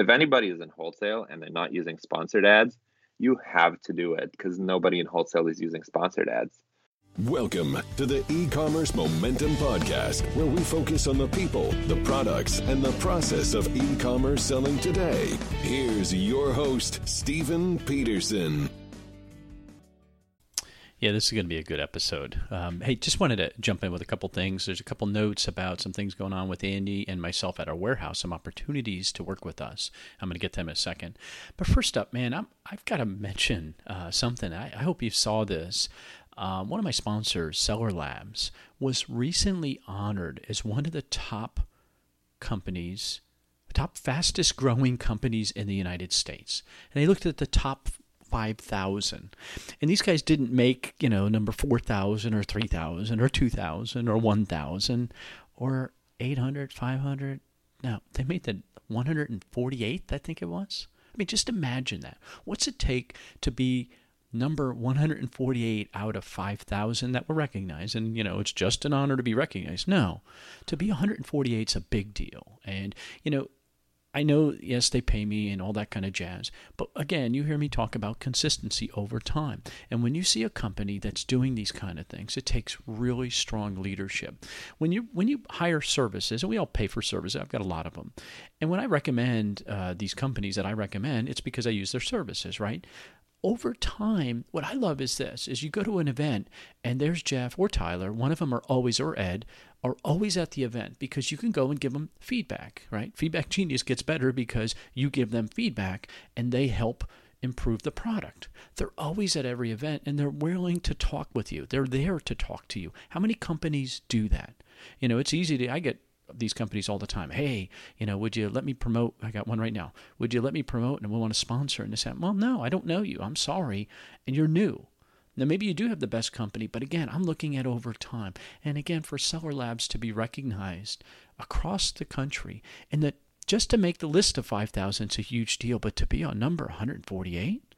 if anybody is in wholesale and they're not using sponsored ads, you have to do it because nobody in wholesale is using sponsored ads. Welcome to the e-commerce momentum podcast where we focus on the people, the products, and the process of e-commerce selling today. Here's your host, Stephen Peterson. Yeah, this is going to be a good episode. Um, hey, just wanted to jump in with a couple things. There's a couple notes about some things going on with Andy and myself at our warehouse, some opportunities to work with us. I'm going to get them in a second. But first up, man, i have got to mention uh, something. I, I, hope you saw this. Um, one of my sponsors, Seller Labs, was recently honored as one of the top companies, top fastest growing companies in the United States. And they looked at the top 5,000. And these guys didn't make, you know, number 4,000 or 3,000 or 2,000 or 1,000 or 800, 500. No, they made the 148th, I think it was. I mean, just imagine that. What's it take to be number 148 out of 5,000 that were recognized? And, you know, it's just an honor to be recognized. No, to be 148 is a big deal. And, you know, I know, yes, they pay me and all that kind of jazz. But again, you hear me talk about consistency over time. And when you see a company that's doing these kind of things, it takes really strong leadership. When you when you hire services, and we all pay for services, I've got a lot of them. And when I recommend uh, these companies that I recommend, it's because I use their services, right? Over time, what I love is this: is you go to an event and there's Jeff or Tyler, one of them are always or Ed are always at the event because you can go and give them feedback, right? Feedback Genius gets better because you give them feedback and they help improve the product. They're always at every event and they're willing to talk with you. They're there to talk to you. How many companies do that? You know, it's easy to I get these companies all the time. Hey, you know, would you let me promote? I got one right now. Would you let me promote and we want to sponsor? And they say, well, no, I don't know you. I'm sorry. And you're new. Now, maybe you do have the best company, but again, I'm looking at over time. And again, for Seller Labs to be recognized across the country, and that just to make the list of 5,000 is a huge deal, but to be on number 148,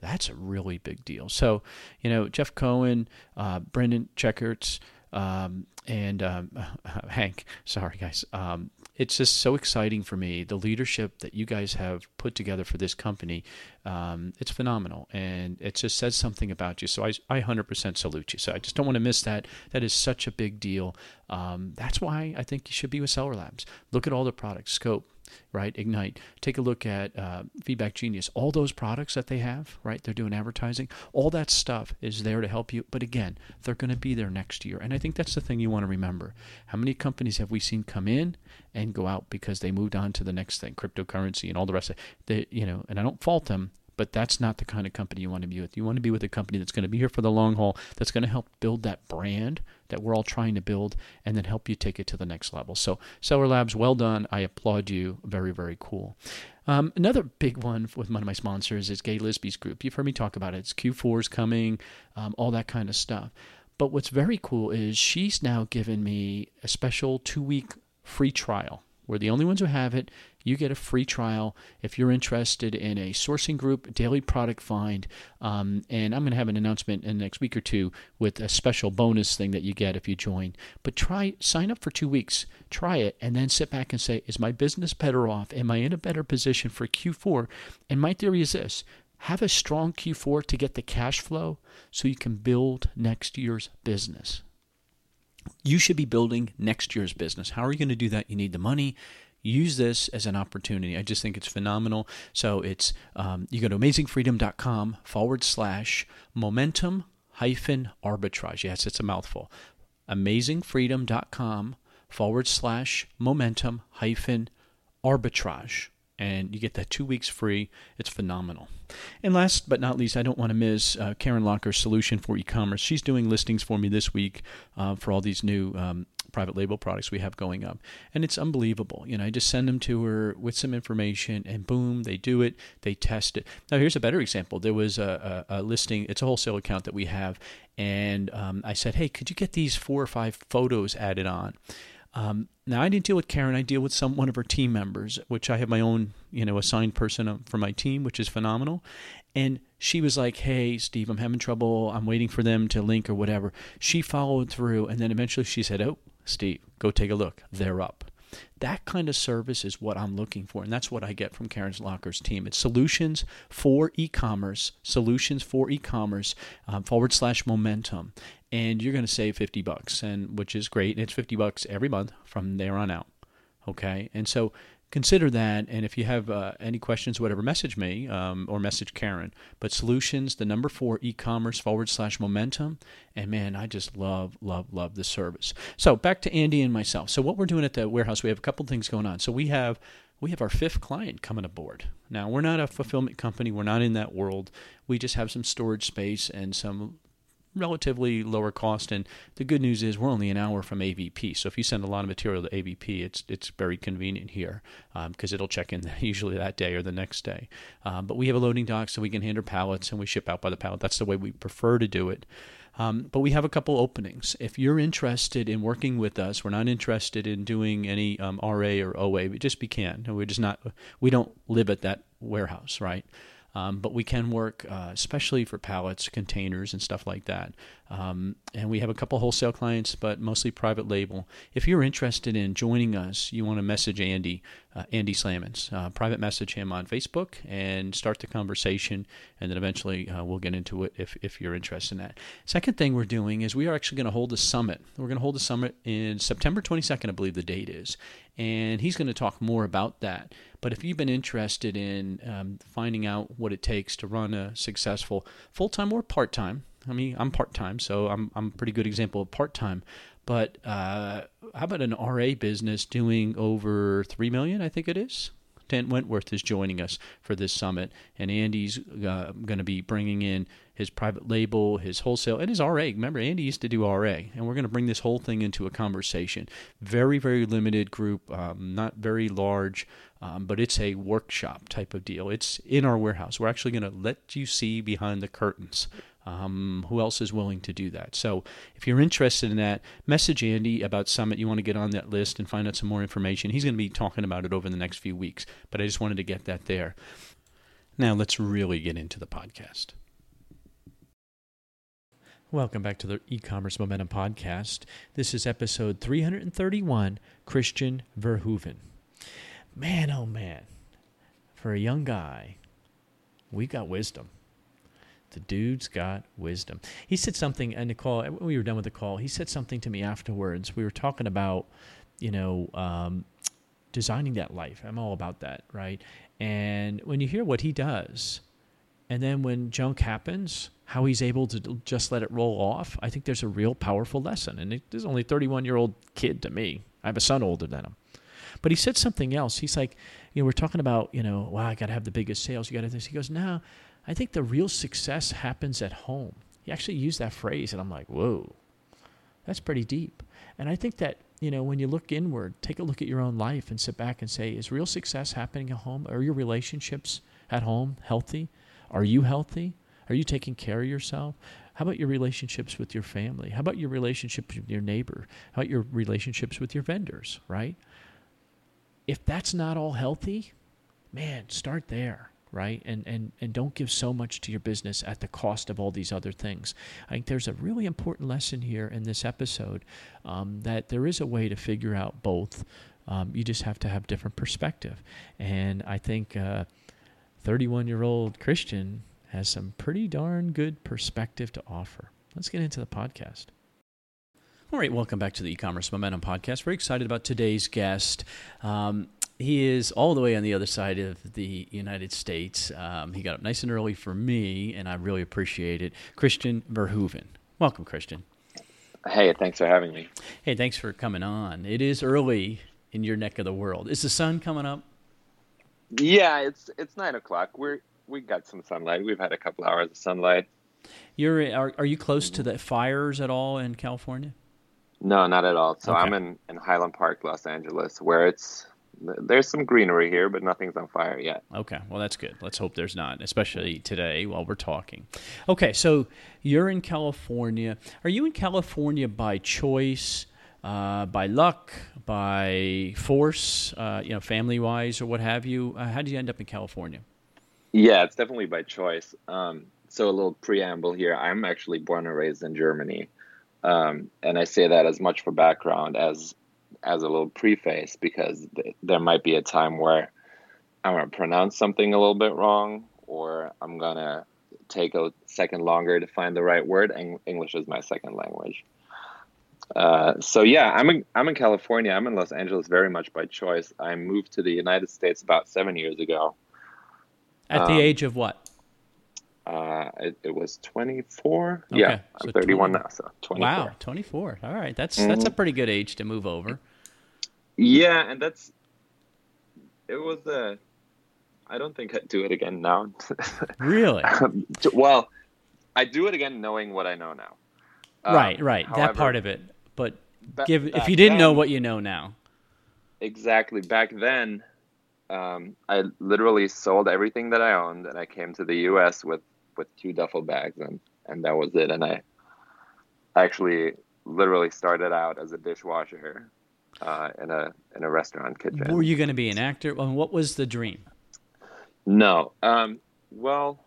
that's a really big deal. So, you know, Jeff Cohen, uh, Brendan Checketts, um, and um, Hank. Sorry, guys. Um, it's just so exciting for me. The leadership that you guys have put together for this company, um, it's phenomenal, and it just says something about you. So I, I 100% salute you. So I just don't want to miss that. That is such a big deal. Um, that's why I think you should be with Seller Labs. Look at all the products, scope, right? Ignite. Take a look at uh, Feedback Genius. All those products that they have, right? They're doing advertising. All that stuff is there to help you. But again, they're going to be there next year. And I think that's the thing you want to remember. How many companies have we seen come in and go out because they moved on to the next thing, cryptocurrency and all the rest of it? you know, and I don't fault them but that's not the kind of company you want to be with. You want to be with a company that's going to be here for the long haul, that's going to help build that brand that we're all trying to build, and then help you take it to the next level. So, Seller Labs, well done. I applaud you. Very, very cool. Um, another big one with one of my sponsors is Gaye Lisby's group. You've heard me talk about it. It's Q4's coming, um, all that kind of stuff. But what's very cool is she's now given me a special two week free trial. We're the only ones who have it you get a free trial if you're interested in a sourcing group, daily product find. Um, and I'm going to have an announcement in the next week or two with a special bonus thing that you get if you join. But try, sign up for two weeks, try it, and then sit back and say, is my business better off? Am I in a better position for Q4? And my theory is this have a strong Q4 to get the cash flow so you can build next year's business. You should be building next year's business. How are you going to do that? You need the money use this as an opportunity. I just think it's phenomenal. So it's um, you go to amazingfreedom.com forward slash momentum hyphen arbitrage. Yes, it's a mouthful. Amazingfreedom.com forward slash momentum hyphen arbitrage and you get that two weeks free. It's phenomenal. And last but not least, I don't want to miss uh, Karen Locker's solution for e-commerce. She's doing listings for me this week uh, for all these new um, private label products we have going up, and it's unbelievable. You know, I just send them to her with some information, and boom, they do it. They test it. Now, here's a better example. There was a, a, a listing. It's a wholesale account that we have, and um, I said, "Hey, could you get these four or five photos added on?" Um, now I didn't deal with Karen. I deal with some one of her team members, which I have my own, you know, assigned person for my team, which is phenomenal. And she was like, "Hey, Steve, I'm having trouble. I'm waiting for them to link or whatever." She followed through, and then eventually she said, "Oh, Steve, go take a look. They're up." That kind of service is what I'm looking for, and that's what I get from Karen's Locker's team. It's solutions for e-commerce, solutions for e-commerce um, forward slash momentum, and you're going to save 50 bucks, and which is great. And it's 50 bucks every month from there on out. Okay, and so consider that. And if you have uh, any questions, whatever, message me um, or message Karen. But solutions, the number four, e-commerce forward slash momentum. And man, I just love, love, love the service. So back to Andy and myself. So what we're doing at the warehouse, we have a couple things going on. So we have we have our fifth client coming aboard. Now, we're not a fulfillment company. We're not in that world. We just have some storage space and some relatively lower cost. And the good news is we're only an hour from AVP. So if you send a lot of material to AVP, it's it's very convenient here because um, it'll check in usually that day or the next day. Um, but we have a loading dock so we can handle pallets and we ship out by the pallet. That's the way we prefer to do it. Um, but we have a couple openings. If you're interested in working with us, we're not interested in doing any um, RA or OA. We just we can. We're just not. We don't live at that warehouse, right? Um, but we can work, uh, especially for pallets, containers, and stuff like that. Um, and we have a couple wholesale clients, but mostly private label. If you're interested in joining us, you want to message Andy, uh, Andy Slamans. Uh, private message him on Facebook and start the conversation, and then eventually uh, we'll get into it if, if you're interested in that. Second thing we're doing is we are actually going to hold a summit. We're going to hold a summit in September 22nd, I believe the date is, and he's going to talk more about that. But if you've been interested in um, finding out what it takes to run a successful full time or part time, I mean, I'm part time, so I'm I'm a pretty good example of part time. But uh, how about an RA business doing over three million? I think it is. Dan Wentworth is joining us for this summit, and Andy's uh, going to be bringing in his private label, his wholesale, and his RA. Remember, Andy used to do RA, and we're going to bring this whole thing into a conversation. Very, very limited group, um, not very large, um, but it's a workshop type of deal. It's in our warehouse. We're actually going to let you see behind the curtains um, who else is willing to do that? So if you're interested in that, message Andy about Summit. You want to get on that list and find out some more information. He's going to be talking about it over the next few weeks, but I just wanted to get that there. Now let's really get into the podcast. Welcome back to the e-commerce momentum podcast. This is episode 331, Christian Verhoeven. Man, oh man, for a young guy, we got wisdom. The dude's got wisdom. He said something, and call, when we were done with the call, he said something to me afterwards. We were talking about, you know, um, designing that life. I'm all about that, right? And when you hear what he does, and then when junk happens, how he's able to just let it roll off, I think there's a real powerful lesson. And this is only a 31 year old kid to me. I have a son older than him. But he said something else. He's like, you know, we're talking about, you know, wow, I got to have the biggest sales. You got to this. He goes, no, I think the real success happens at home. He actually used that phrase, and I'm like, whoa, that's pretty deep. And I think that, you know, when you look inward, take a look at your own life and sit back and say, is real success happening at home? Are your relationships at home healthy? Are you healthy? Are you taking care of yourself? How about your relationships with your family? How about your relationships with your neighbor? How about your relationships with your vendors, right? If that's not all healthy, man, start there right? And, and, and don't give so much to your business at the cost of all these other things. I think there's a really important lesson here in this episode um, that there is a way to figure out both. Um, you just have to have different perspective. And I think 31 uh, year old Christian has some pretty darn good perspective to offer. Let's get into the podcast. All right, welcome back to the e-commerce momentum podcast. Very excited about today's guest. Um, he is all the way on the other side of the United States. Um, he got up nice and early for me, and I really appreciate it. Christian Verhoeven. Welcome, Christian. Hey, thanks for having me. Hey, thanks for coming on. It is early in your neck of the world. Is the sun coming up? Yeah, it's it's nine o'clock. We're we got some sunlight. We've had a couple hours of sunlight. You're are are you close to the fires at all in California? No, not at all. So okay. I'm in in Highland Park, Los Angeles, where it's there's some greenery here, but nothing's on fire yet. Okay, well that's good. Let's hope there's not, especially today while we're talking. Okay, so you're in California. Are you in California by choice, uh, by luck, by force, uh, you know, family wise or what have you? Uh, how did you end up in California? Yeah, it's definitely by choice. Um, so a little preamble here. I'm actually born and raised in Germany. Um, and I say that as much for background as as a little preface because th- there might be a time where I'm gonna pronounce something a little bit wrong, or I'm gonna take a second longer to find the right word. Eng- English is my second language. Uh, so yeah, I'm in, I'm in California. I'm in Los Angeles very much by choice. I moved to the United States about seven years ago. At the Um, age of what? Uh, it, it was 24. Okay, Yeah, so I'm 31 20 now, so 24. Wow, 24. All right, that's that's a Mm-hmm. pretty good age to move over. Yeah, and that's it was a. I don't think I'd do it again now. Really? well, I do it again knowing what I know now. Um, right, right. that part of it. But ba- give if you didn't know what you know now. Exactly. Back then, um, I literally sold everything that I owned, and I came to the U.S. with with two duffel bags, and and that was it. And I actually literally started out as a dishwasher uh, in a in a restaurant kitchen. Were you going to be an actor? I mean, what was the dream? No. Um, well,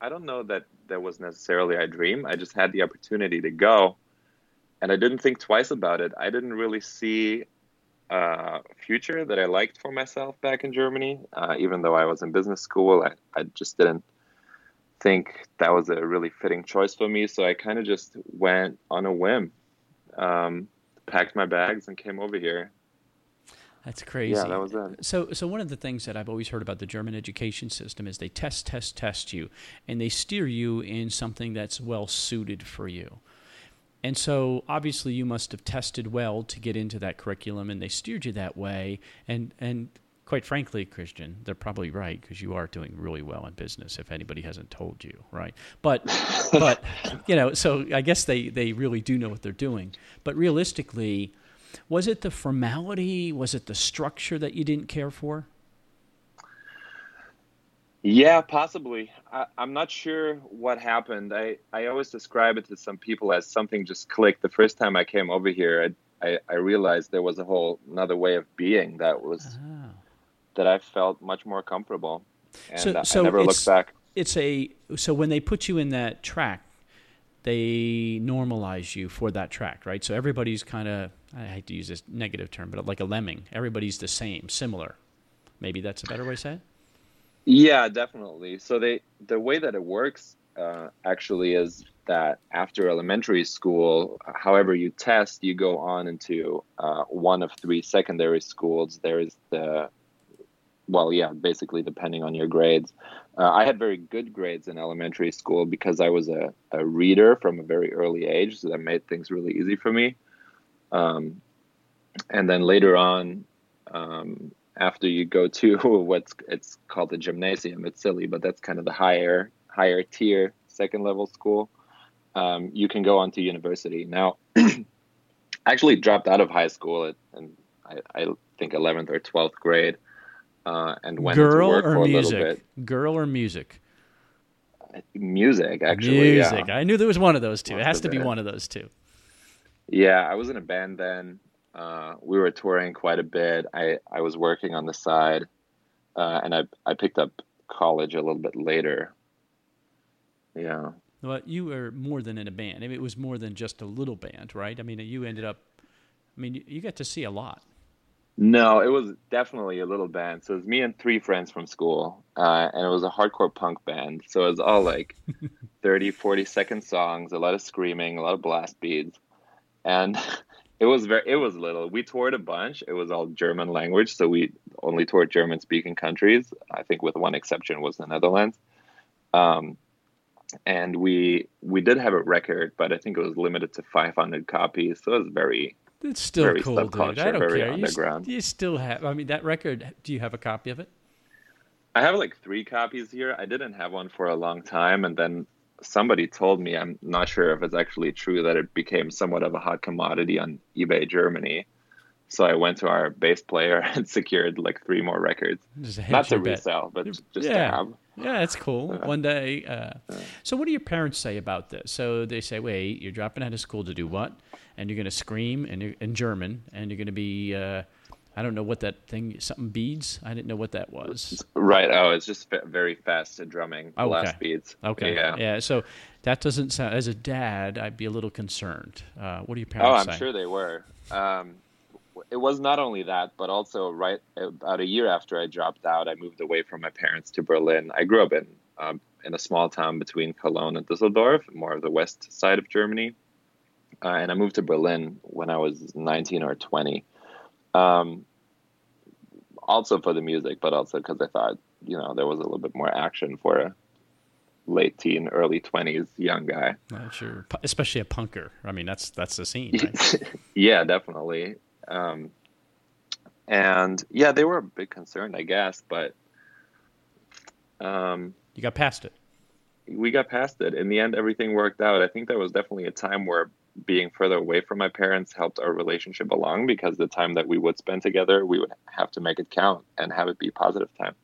I don't know that that was necessarily a dream. I just had the opportunity to go, and I didn't think twice about it. I didn't really see a future that I liked for myself back in Germany. Uh, even though I was in business school, I, I just didn't think that was a really fitting choice for me. So I kind of just went on a whim, um, packed my bags, and came over here. That's crazy. Yeah, that was it. So, so one of the things that I've always heard about the German education system is they test, test, test you, and they steer you in something that's well suited for you. And so, obviously, you must have tested well to get into that curriculum, and they steered you that way. And and quite frankly, Christian, they're probably right because you are doing really well in business. If anybody hasn't told you, right? But but you know, so I guess they they really do know what they're doing. But realistically. Was it the formality? Was it the structure that you didn't care for? Yeah, possibly. I, I'm not sure what happened. I, I always describe it to some people as something just clicked. The first time I came over here, I, I, I realized there was a whole another way of being that was Ah. that I felt much more comfortable, and So- I- so I never it's- looked back. It's a so when they put you in that track, they normalize you for that track, right? So everybody's kind of I hate to use this negative term, but like a lemming. Everybody's the same, similar. Maybe that's a better way to say it. Yeah, definitely. So they the way that it works uh, actually is that after elementary school, however you test, you go on into uh, one of three secondary schools. There is the well, yeah, basically depending on your grades. Uh, I had very good grades in elementary school because I was a, a reader from a very early age, so that made things really easy for me. Um, and then later on, um, after you go to what's it's called the gymnasium, it's silly, but that's kind of the higher higher tier second level school. Um, you can go on to university. Now, I actually dropped out of high school at, and I, I think 11th or 12th grade, uh, and went Girl into work or for a little music? bit. Girl or music? Music, actually. music. Yeah. I knew there was one of those two. It has to be one of those two. Yeah, I was in a band then. Uh, we were touring quite a bit. I, I was working on the side, uh, and I I picked up college a little bit later. Yeah. Well, you were more than in a band. I mean, it was more than just a little band, right? I mean, you ended up. I mean, you, got to see a lot. No, it was definitely a little band. So it was me and three friends from school, uh, and it was a hardcore punk band. So it was all like 30, 40 second songs, a lot of screaming, a lot of blast beats, and it was very, it was little. We toured a bunch. It was all German language, so we only toured German speaking countries. I think with one exception was the Netherlands. Um, and we we did have a record, but I think it was limited to 500 copies. So it was very It's still Very cool, dude. I don't care. You, s- underground. you still have. I mean, that record. Do you have a copy of it? I have like three copies here. I didn't have one for a long time, and then somebody told me I'm not sure if it's actually true that it became somewhat of a hot commodity on eBay Germany. So I went to our bass player and secured like three more records, not to your bet. resell, but just to Yeah. have. Yeah, that's cool. One day. Uh, so, what do your parents say about this? So they say, "Wait, you're dropping out of school to do what?" And you're going to scream in, in German, and you're going to be. Uh, I don't know what that thing. Something beads. I didn't know what that was. Right. Oh, it's just very fast drumming, Oh, okay. beats. Okay. Yeah. Yeah. So that doesn't sound. As a dad, I'd be a little concerned. Uh, what do your parents? Oh, I'm say? sure they were. Um, it was not only that, but also right about a year after I dropped out, I moved away from my parents to Berlin. I grew up in um, in a small town between Cologne and Düsseldorf, more of the west side of Germany, uh, and I moved to Berlin when I was 19 or 20. Um, also for the music, but also because I thought you know there was a little bit more action for a late teen, early 20s young guy. Not sure, especially a punker. I mean, that's that's the scene. Right? yeah, definitely. Um, and yeah, they were a big concern, I guess, but um, you got past it. We got past it. In the end, everything worked out. I think there was definitely a time where being further away from my parents helped our relationship along because the time that we would spend together, we would have to make it count and have it be positive time.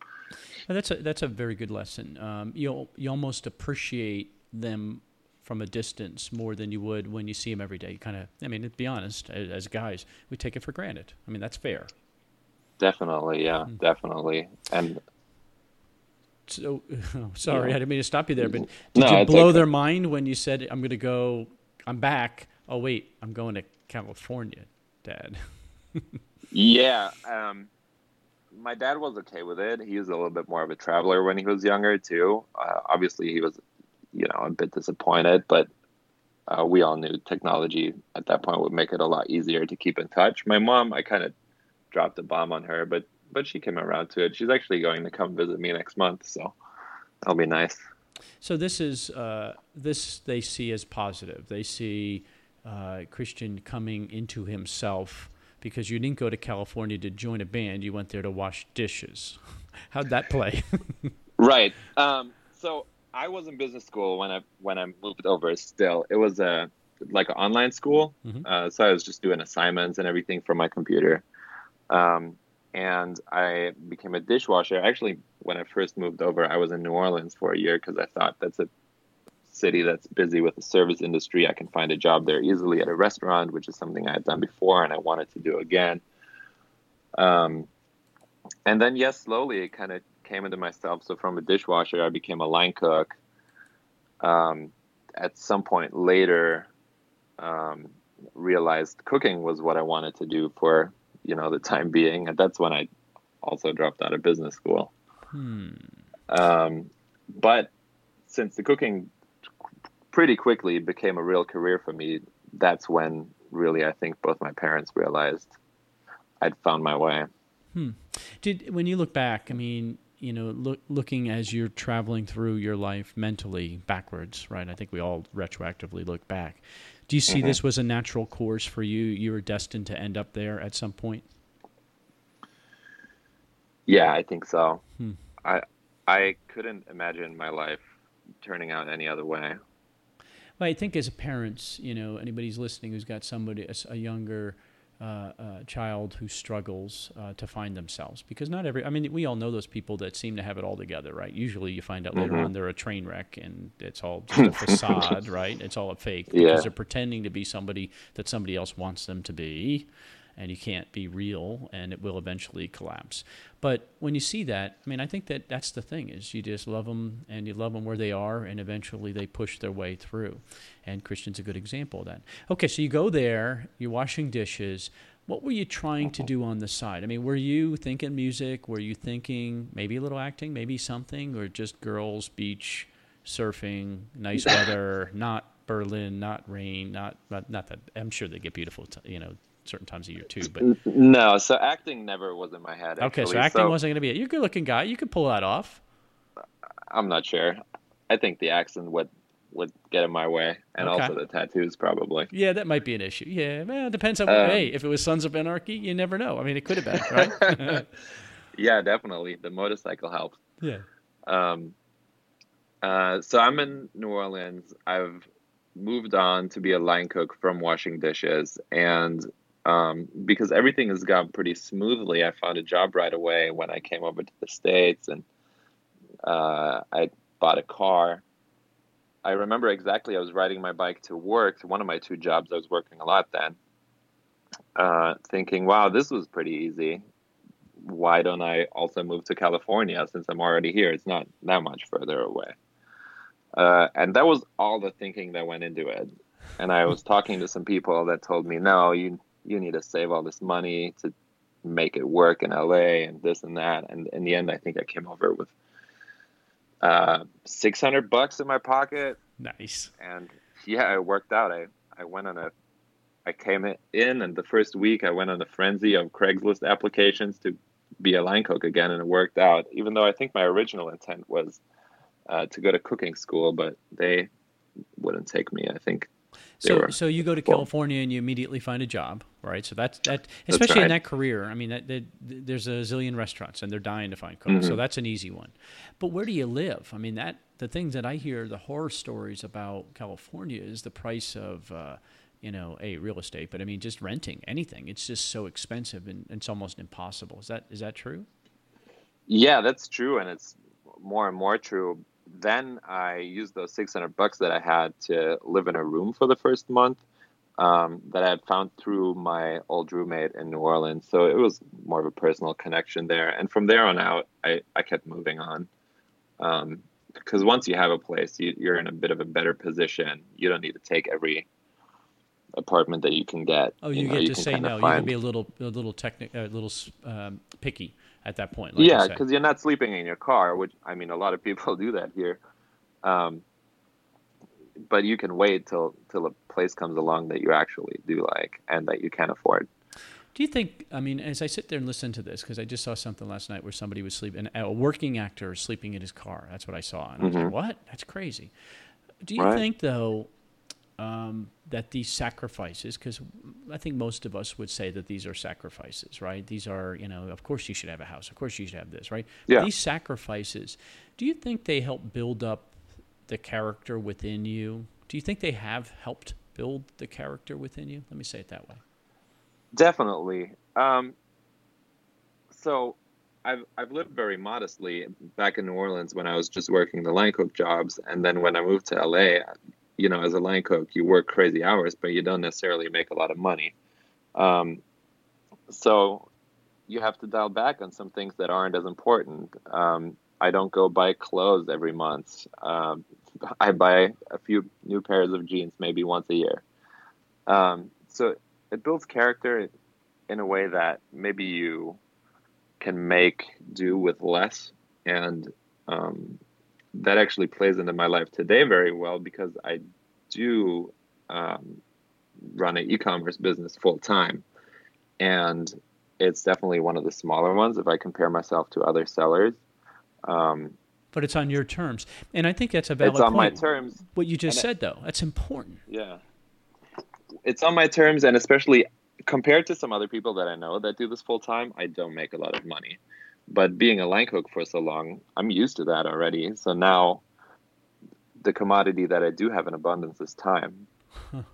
Well, that's a that's a very good lesson. Um, you you almost appreciate them from a distance more than you would when you see them every day. Kind of, I mean, to be honest, as, as, guys, we take it for granted. I mean, that's fair. Definitely, yeah, mm-hmm. definitely. And so, oh, sorry, yeah. I didn't mean to stop you there, but did no, you blow okay. their mind when you said, "I'm going to go, I'm back"? Oh wait, I'm going to California, Dad. yeah, um, my dad was okay with it. He was a little bit more of a traveler when he was younger too. Uh, obviously, he was you know, a bit disappointed, but uh, we all knew technology at that point would make it a lot easier to keep in touch. My mom, I kind of dropped a bomb on her, but but she came around to it. She's actually going to come visit me next month, so that'll be nice. So this is uh, this they see as positive. They see uh, Christian coming into himself because you didn't go to California to join a band. You went there to wash dishes. How'd that play? right. Um, so I was in business school when I when I moved over. Still, it was a like an online school, mm-hmm. uh, so I was just doing assignments and everything from my computer. Um, and I became a dishwasher. Actually, when I first moved over, I was in New Orleans for a year because I thought that's a city that's busy with the service industry. I can find a job there easily at a restaurant, which is something I had done before and I wanted to do again. Um, and then, yes, slowly it kind of came into myself. So from a dishwasher, I became a line cook. Um, at some point later, um, realized cooking was what I wanted to do for you know the time being, and that's when I also dropped out of business school. Hmm. Um, but since the cooking pretty quickly became a real career for me, that's when really I think both my parents realized I'd found my way. Hmm. Did when you look back, I mean, you know, look, looking as you're traveling through your life mentally backwards, right? I think we all retroactively look back. Do you see mm-hmm. this was a natural course for you? You were destined to end up there at some point. Yeah, I think so. Hmm. I I couldn't imagine my life turning out any other way. Well, I think as parents, you know, anybody's listening who's got somebody a, a younger uh, uh, child who struggles uh, to find themselves because not every i mean we all know those people that seem to have it all together right usually you find out later mm-hmm. on they're a train wreck and it's all just a facade right it's all a fake because yeah. they're pretending to be somebody that somebody else wants them to be and you can't be real and it will eventually collapse. But when you see that i mean i think that that's the thing is you just love them and you love them where they are and eventually they push their way through. And christian's a good example of that. Okay so you go there you're washing dishes. What were you trying to do on the side? I mean were you thinking music? Were you thinking maybe a little acting maybe something or just girls beach surfing nice weather not berlin not rain not not, not that i'm sure they get beautiful you know certain times of year too. But no, so acting never was in my head. Actually. Okay, so acting so, wasn't going to be it. You're a good-looking guy. You could pull that off. I'm not sure. I think the accent would would get in my way, and okay. also the tattoos probably. Yeah, that might be an issue. Yeah, well, it depends on. Um, hey, if it was Sons of Anarchy, you never know. I mean, it could have been, right? yeah, definitely. The motorcycle helped. Yeah. Um. Uh, so I'm in New Orleans. I've moved on to be a line cook from washing dishes, and um, because everything has gone pretty smoothly. I found a job right away when I came over to the States and uh, I bought a car. I remember exactly, I was riding my bike to work, to one of my two jobs. I was working a lot then, uh, thinking, wow, this was pretty easy. Why don't I also move to California since I'm already here? It's not that much further away. Uh, and that was all the thinking that went into it. And I was talking to some people that told me, no, you you need to save all this money to make it work in LA and this and that. And in the end, I think I came over with uh, 600 bucks in my pocket. Nice. And yeah, it worked out. I, I went on a, I came in and the first week I went on a frenzy of Craigslist applications to be a line cook again. And it worked out, even though I think my original intent was uh, to go to cooking school, but they wouldn't take me. I think so, were, so you go to California well, and you immediately find a job, right? So that's that, especially that's right. in that career. I mean, that, that, there's a zillion restaurants and they're dying to find cooks, mm-hmm. so that's an easy one. But where do you live? I mean, that the things that I hear, the horror stories about California is the price of, uh, you know, a real estate, but I mean, just renting anything. It's just so expensive and, and it's almost impossible. Is that is that true? Yeah, that's true, and it's more and more true then I used those 600 bucks that I had to live in a room for the first month um, that I had found through my old roommate in New Orleans. So it was more of a personal connection there. And from there on out, I, I kept moving on. Um, because once you have a place, you, you're in a bit of a better position. You don't need to take every apartment that you can get. Oh, you, you get know, to you say no. Find... You can be a little, a little technical, a little um, picky at that point. Like yeah, because you are not sleeping in your car, which I mean, a lot of people do that here. Um, but you can wait till till a place comes along that you actually do like and that you can afford. Do you think? I mean, as I sit there and listen to this, because I just saw something last night where somebody was sleeping, a working actor sleeping in his car. That's what I saw, and mm-hmm. I was like, mm-hmm. "What? That's crazy." Do you right. think though? Um, that these sacrifices, because I think most of us would say that these are sacrifices, right? These are, you know, of course you should have a house, of course you should have this, right? Yeah. These sacrifices, do you think they help build up the character within you? Do you think they have helped build the character within you? Let me say it that way. Definitely. Um, so I've I've lived very modestly back in New Orleans when I was just working the line cook jobs, and then when I moved to LA, you know, as a line cook, you work crazy hours, but you don't necessarily make a lot of money. Um, so you have to dial back on some things that aren't as important. Um, I don't go buy clothes every month. Um, I buy a few new pairs of jeans maybe once a year. Um, so it builds character in a way that maybe you can make do with less and um, that actually plays into my life today very well because I do um, run an e-commerce business full time, and it's definitely one of the smaller ones if I compare myself to other sellers. Um, but it's on your terms, and I think that's a valid. It's on point. my terms. What you just said, though, that's important. Yeah, it's on my terms, and especially compared to some other people that I know that do this full time, I don't make a lot of money but being a line cook for so long, I'm used to that already. So now the commodity that I do have in abundance is time.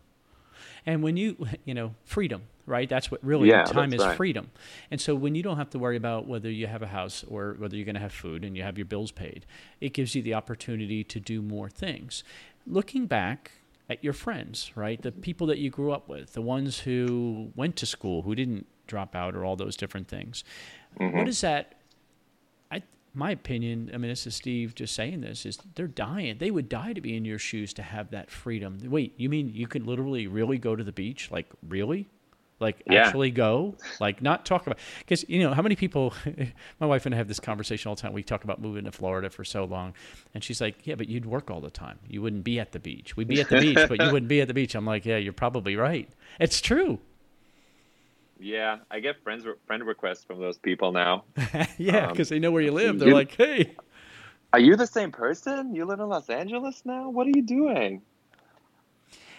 And when you, you know, freedom, right? That's what really yeah, time is right. freedom. And so when you don't have to worry about whether you have a house or whether you're going to have food and you have your bills paid, it gives you the opportunity to do more things. Looking back at your friends, right? The people that you grew up with, the ones who went to school, who didn't drop out or all those different things. Mm-hmm. What is that my opinion, I mean, this is Steve just saying this, is they're dying. They would die to be in your shoes to have that freedom. Wait, you mean you could literally really go to the beach? Like, really? Like, yeah. actually go? Like, not talk about. Because, you know, how many people, my wife and I have this conversation all the time. We talk about moving to Florida for so long. And she's like, yeah, but you'd work all the time. You wouldn't be at the beach. We'd be at the beach, but you wouldn't be at the beach. I'm like, yeah, you're probably right. It's true. Yeah, I get friends friend requests from those people now. yeah, because um, they know where you live. They're you, like, "Hey, are you the same person? You live in Los Angeles now? What are you doing?"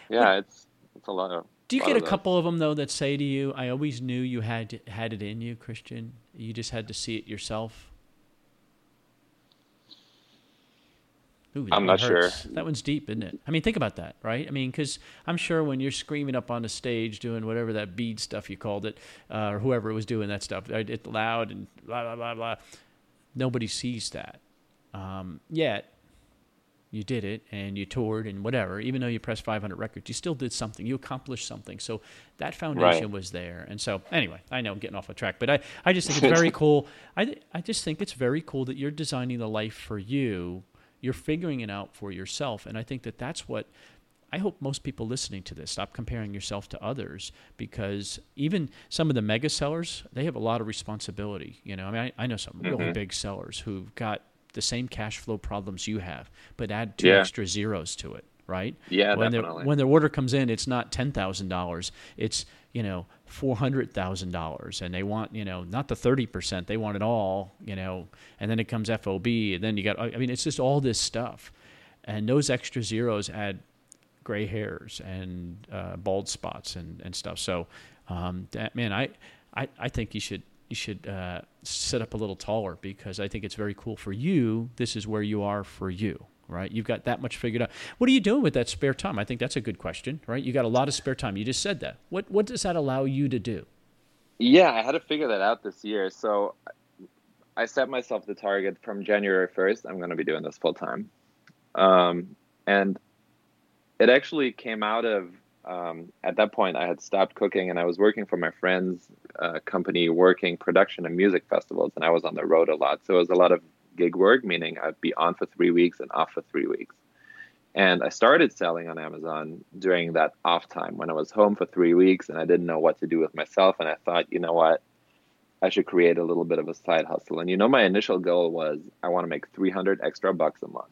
Yeah, it's it's a lot of. Do you get a couple of them though that say to you, "I always knew you had had it in you, Christian. You just had to see it yourself." Ooh, I'm not hurts. sure. That one's deep, isn't it? I mean, think about that, right? I mean, because I'm sure when you're screaming up on the stage doing whatever that bead stuff you called it, uh, or whoever was doing that stuff, it's loud and blah blah blah blah. Nobody sees that. Um, yet you did it and you toured and whatever. Even though you pressed 500 records, you still did something. You accomplished something. So that foundation right. was there. And so anyway, I know I'm getting off a track, but I, I just think it's very cool. I, I just think it's very cool that you're designing the life for you you're figuring it out for yourself. And I think that that's what I hope most people listening to this stop comparing yourself to others because even some of the mega sellers, they have a lot of responsibility. You know, I mean, I, I know some really Mhm. big sellers who've got the same cash flow problems you have, but add two Yeah. extra zeros to it, right? Yeah, when their- definitely. when their order comes in, it's not ten thousand dollars. It's you know four hundred thousand dollars, and they want you know not the thirty percent. They want it all, you know. And then it comes FOB, and then you got. I mean, it's just all this stuff, and those extra zeros add gray hairs and uh, bald spots and, and stuff. So, um, that man, I, I I think you should you should uh, sit up a little taller because I think it's very cool for you. This is where you are for you, right? You've got that much figured out. What are you doing with that spare time? I think that's a good question, right? You got a lot of spare time. You just said that. What what does that allow you to do? Yeah, I had to figure that out this year. So I set myself the target from January 1st. I'm going to be doing this full time. Um, and it actually came out of, um, at that point, I had stopped cooking and I was working for my friend's uh, company, working production and music festivals. And I was on the road a lot. So it was a lot of gig work, meaning I'd be on for three weeks and off for three weeks. And I started selling on Amazon during that off time when I was home for three weeks and I didn't know what to do with myself. And I thought, you know what? I should create a little bit of a side hustle. And you know, my initial goal was I want to make 300 extra bucks a month.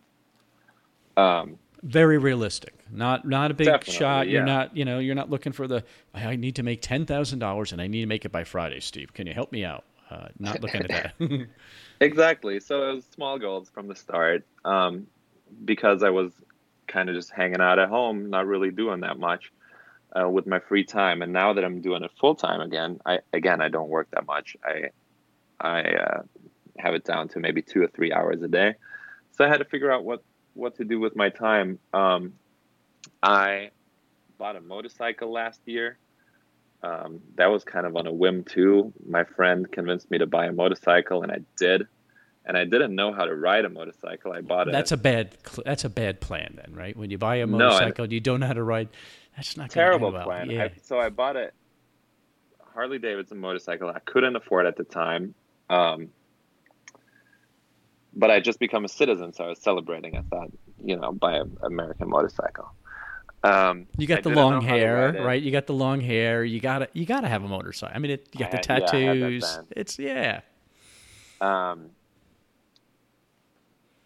Um, Very realistic. Not not a big shot. You're not you know you're not looking for the I need to make ten thousand dollars and I need to make it by Friday. Steve, can you help me out? Uh, not looking at that. exactly. So it was small goals from the start um, because I was kind of just hanging out at home, not really doing that much uh, with my free time. And now that I'm doing it full time again, I again I don't work that much. I I uh, have it down to maybe two or three hours a day. So I had to figure out what what to do with my time. Um, I bought a motorcycle last year. Um, that was kind of on a whim too. My friend convinced me to buy a motorcycle, and I did. And I didn't know how to ride a motorcycle. I bought it. that's a bad that's a bad plan then, right? When you buy a No, motorcycle and you don't know how to ride, that's not terrible well. plan. Yeah. I, so I bought a Harley Davidson motorcycle. I couldn't afford at the time, um, but I just become a citizen, so I was celebrating. I thought, you know, buy an American motorcycle. Um, you got I the long hair, right? You got the long hair. You got to you got to have a motorcycle. I mean, it, you got the I had- yeah, I had that tattoos. then. it's yeah. Um,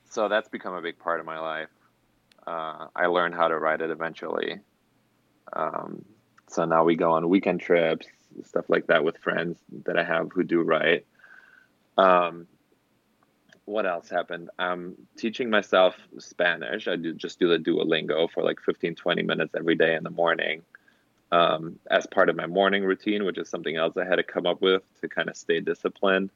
so that's become a big part of my life. Uh, I learned how to ride it eventually. Um, so now we go on weekend trips, stuff like that with friends that I have who do ride. Um, what else happened? I'm teaching myself Spanish. I do just do the Duolingo for like 15, 20 minutes every day in the morning um, as part of my morning routine, which is something else I had to come up with to kind of stay disciplined.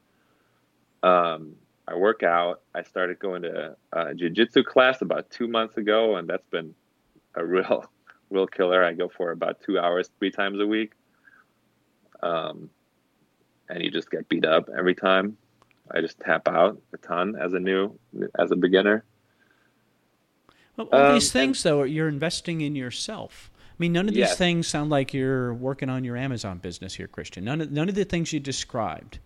Um, I work out. I started going to a jiu-jitsu class about two months ago, and that's been a real, real killer. I go for about two hours, three times a week. Um, and you just get beat up every time. I just tap out a ton as a new, as a beginner. Well, all Um, these things, though, you're investing in yourself. I mean, none of these Yes. things sound like you're working on your Amazon business here, Christian. None of none of the things you described.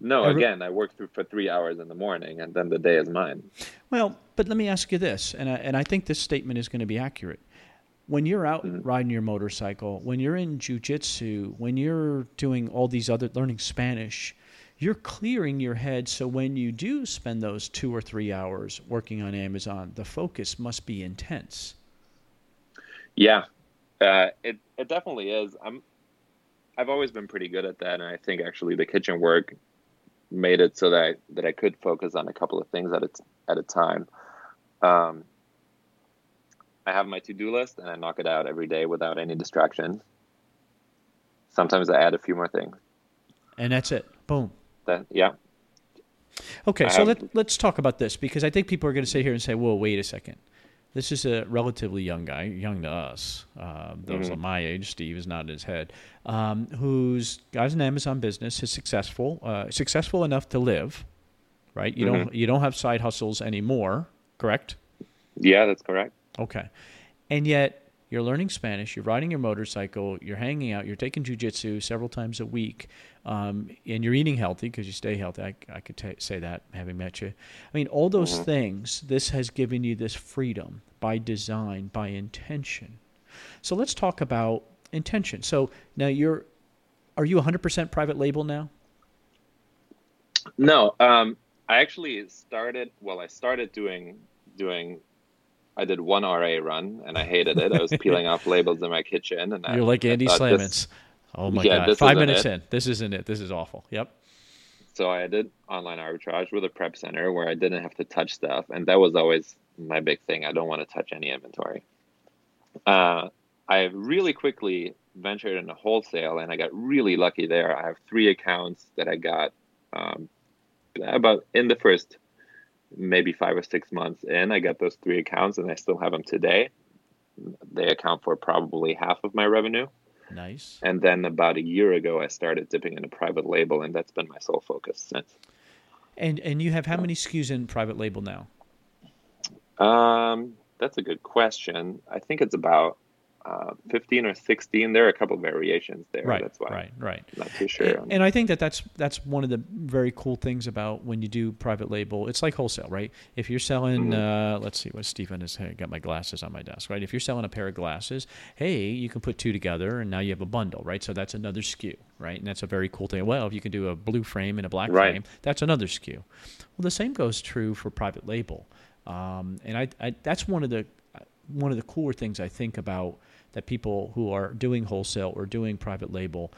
No, Every- again, I work through for three hours in the morning, and then the day is mine. Well, but let me ask you this, and I, and I think this statement is going to be accurate. When you're out riding your motorcycle, when you're in jujitsu, when you're doing all these other learning Spanish, you're clearing your head. So when you do spend those two or three hours working on Amazon, the focus must be intense. Yeah, uh, it it definitely is. I'm I've always been pretty good at that, and I think actually the kitchen work made it so that I, that I could focus on a couple of things at a t- at a time. Um, I have my to do list, and I knock it out every day without any distractions. Sometimes I add a few more things. And that's it. Boom. That yeah, Okay, I so have- let, let's talk about this because I think people are going to sit here and say, "Whoa, wait a second. This is a relatively young guy, young to us. Uh, those Mhm. of my age, Steve is nodding his head, um, who's got an Amazon business, is successful, uh, successful enough to live, right? You don't you don't have side hustles anymore, correct? yeah, that's correct. Okay, and yet you're learning Spanish, you're riding your motorcycle, you're hanging out, you're taking jujitsu several times a week, um, and you're eating healthy because you stay healthy. I, I could t- say that having met you. I mean, all those mm-hmm. things, this has given you this freedom by design, by intention. So let's talk about intention. So now you're, are you 100% private label now? No, um, I actually started. Well, I started doing doing I did one RA run and I hated it. I was peeling off labels in my kitchen, and you're I, like Andy Slamans. Oh my yeah, god! Five minutes it. in, this isn't it. This is awful. Yep. So I did online arbitrage with a prep center where I didn't have to touch stuff, and that was always my big thing. I don't want to touch any inventory. Uh, I really quickly ventured into wholesale, and I got really lucky there. I have three accounts that I got um, about in the first maybe five or six months in, I got those three accounts and I still have them today. They account for probably half of my revenue. Nice. And then about a year ago, I started dipping into private label, and that's been my sole focus since. And and you have how many SKUs in private label now? Um, that's a good question. I think it's about uh, 15 or 16 there are a couple variations there right that's why right right. I'm not too sure and, and, i think that that's that's one of the very cool things about when you do private label it's like wholesale right? If you're selling mm-hmm. uh, let's see what stephen has hey, got my glasses on my desk right? If you're selling a pair of glasses hey you can put two together and now you have a bundle right? So that's another SKU right? And that's a very cool thing. Well if you can do a blue frame and a black right. frame that's another SKU. Well the same goes true for private label. Um, and I, I that's one of the one of the cooler things I think about that people who are doing wholesale or doing private label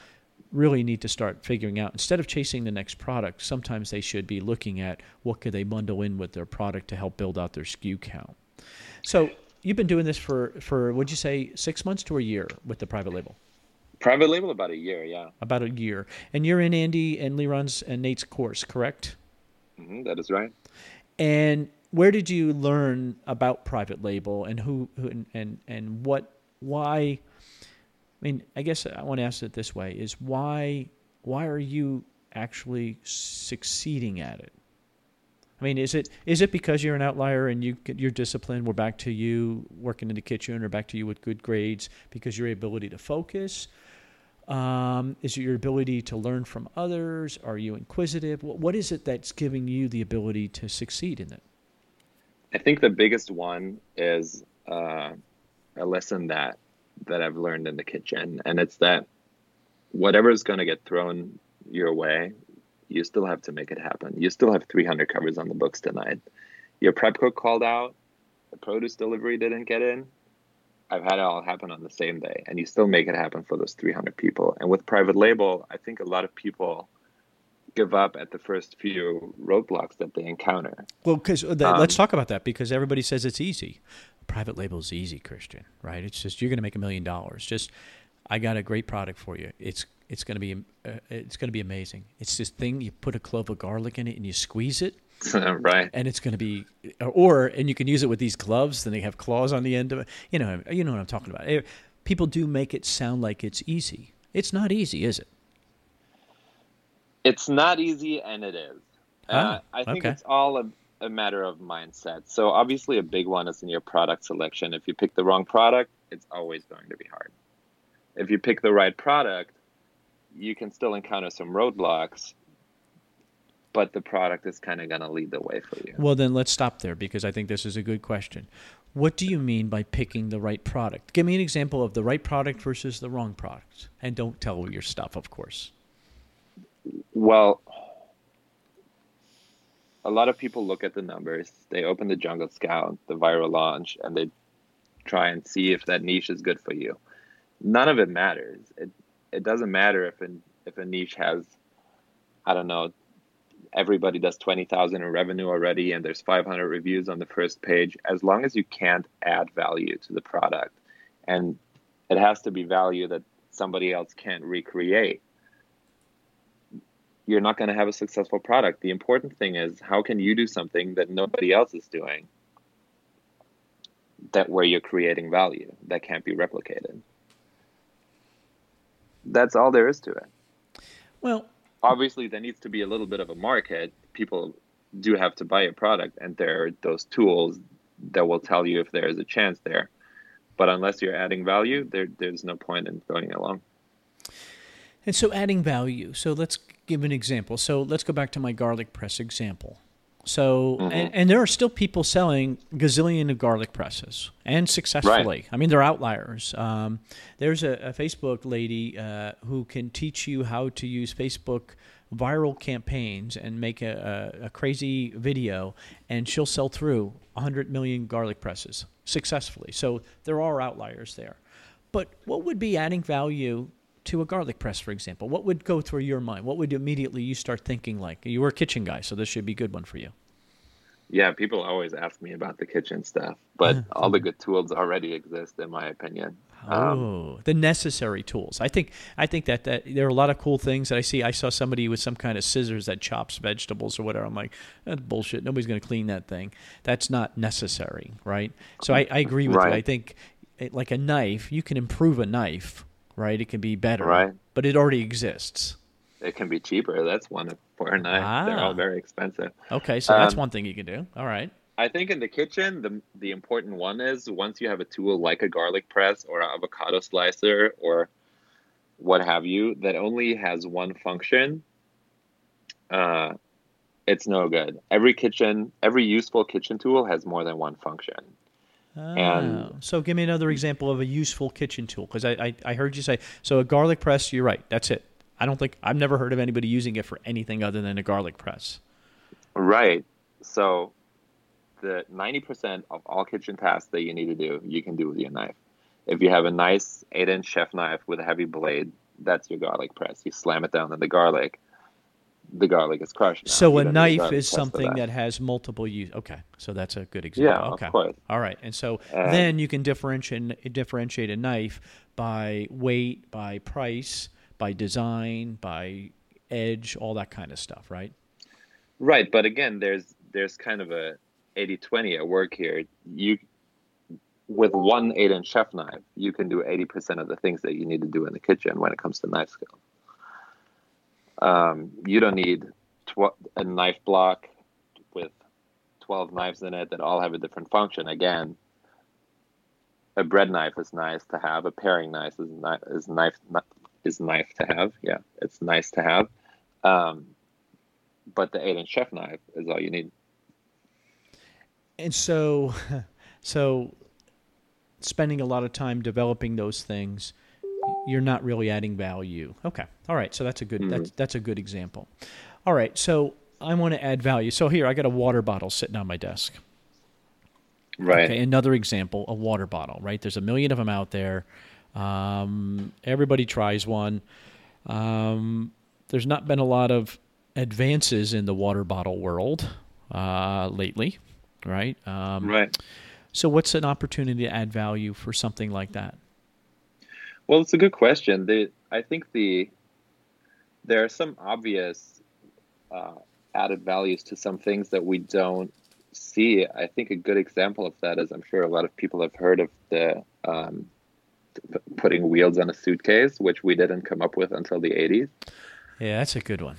really need to start figuring out. Instead of chasing the next product sometimes they should be looking at what could they bundle in with their product to help build out their SKU count. So you've been doing this for for would you say six months to a year with the private label? Private label about a year yeah. About a year. And you're in andy and leron's and nate's course correct? Mm-hmm, that is right. And where did you learn about private label and who, who and, and and what why I mean, I guess I want to ask it this way is why why are you actually succeeding at it? I mean, is it is it because you're an outlier and you you're disciplined? We're back to you working in the kitchen, or back to you with good grades because your ability to focus. Um, is it your ability to learn from others? Are you inquisitive? What, what is it that's giving you the ability to succeed in it? I think the biggest one is uh, a lesson that that I've learned in the kitchen, and it's that whatever is going to get thrown your way, you still have to make it happen. You still have 300 covers on the books tonight. Your prep cook called out, the produce delivery didn't get in. I've had it all happen on the same day, and you still make it happen for those 300 people. And with private label, I think a lot of people give up at the first few roadblocks that they encounter. Well, because uh, um, let's talk about that because everybody says it's easy private label is easy, Christian, right? It's just you're going to make a million dollars. Just I got a great product for you. It's it's going to be uh, it's going to be amazing. It's this thing you put a clove of garlic in it and you squeeze it. right. And it's going to be or and you can use it with these gloves then they have claws on the end of it. You know, you know what I'm talking about. Eh, people do make it sound like it's easy. It's not easy, is it? It's not easy and it is. Uh, I think okay. it's all a, a matter of mindset. So obviously, a big one is in your product selection. If you pick the wrong product, it's always going to be hard. If you pick the right product, you can still encounter some roadblocks, but the product is kind of going to lead the way for you. Well, then let's stop there because I think this is a good question. What do you mean by picking the right product? Give me an example of the right product versus the wrong product. And don't tell your stuff, of course. Well, a lot of people look at the numbers. They open the Jungle Scout, the viral launch, and they try and see if that niche is good for you. None of it matters. It it doesn't matter if an if a niche has, I don't know, everybody does twenty thousand in revenue already, and there's five hundred reviews on the first page. As long as you can't add value to the product, and it has to be value that somebody else can't recreate you're not going to have a successful product. The important thing is how can you do something that nobody else is doing that where you're creating value that can't be replicated. That's all there is to it. Well, obviously there needs to be a little bit of a market. People do have to buy a product and there are those tools that will tell you if there is a chance there. but unless you're adding value, there there's no point in going along. And so, adding value. So let's give an example. So let's go back to my garlic press example. So, mm-hmm. and, and, there are still people selling gazillion of garlic presses and successfully. Right. I mean, they're outliers. Um, there's a, a, Facebook lady uh, who can teach you how to use Facebook viral campaigns and make a, a, a crazy video, and she'll sell through 100 million garlic presses successfully. So there are outliers there. But what would be adding value to a garlic press, for example? What would go through your mind? What would immediately you start thinking like? You were a kitchen guy, so this should be a good one for you. Yeah, people always ask me about the kitchen stuff, but all the good tools already exist, in my opinion. Um, oh, the necessary tools. I think I think that, that there are a lot of cool things that I see. I saw somebody with some kind of scissors that chops vegetables or whatever. I'm like, that's bullshit. Nobody's going to clean that thing. That's not necessary, right? So I, I agree with right. you. I think it, like a knife, you can improve a knife, right? It can be better, right? But it already exists. It can be cheaper. That's one for a knife. Ah. They're all very expensive. Okay, so um, that's one thing you can do. All right. I think in the kitchen, the the important one is once you have a tool like a garlic press or an avocado slicer or what have you that only has one function, uh, it's no good. Every kitchen, every useful kitchen tool has more than one function. Oh, and so give me another example of a useful kitchen tool because I, I, I heard you say so a garlic press. You're right. That's it. I don't think I've never heard of anybody using it for anything other than a garlic press. Right. So the 90% of all kitchen tasks that you need to do, you can do with your knife. If you have a nice 8 inch chef knife with a heavy blade, that's your garlic press. You slam it down in the garlic, the garlic is crushed. Now. So a knife is something that. that. has multiple use. Okay, so that's a good example. Yeah, okay. of course. All right, and so and then you can differentiate differentiate a knife by weight, by price, by design, by edge, all that kind of stuff, right? Right, but again, there's there's kind of a 80-20 at work here. You with one eight inch chef knife, you can do 80% of the things that you need to do in the kitchen when it comes to knife skill. Um, you don't need tw- a knife block with 12 knives in it that all have a different function. Again, a bread knife is nice to have. A paring knife is, ni- is knife is knife to have. Yeah, it's nice to have. Um, but the eight inch chef knife is all you need and so, so spending a lot of time developing those things, you're not really adding value. Okay, all right. So that's a good mm-hmm. that's that's a good example. All right, so I want to add value. So here I got a water bottle sitting on my desk. Right. Okay, another example, a water bottle. Right, there's a million of them out there. Um, everybody tries one. Um, there's not been a lot of advances in the water bottle world uh, lately right? Um, right. So, what's an opportunity to add value for something like that? Well, it's a good question. The, I think the there are some obvious uh, added values to some things that we don't see. I think a good example of that is I'm sure a lot of people have heard of the um, putting wheels on a suitcase, which we didn't come up with until the 80s. Yeah, that's a good one.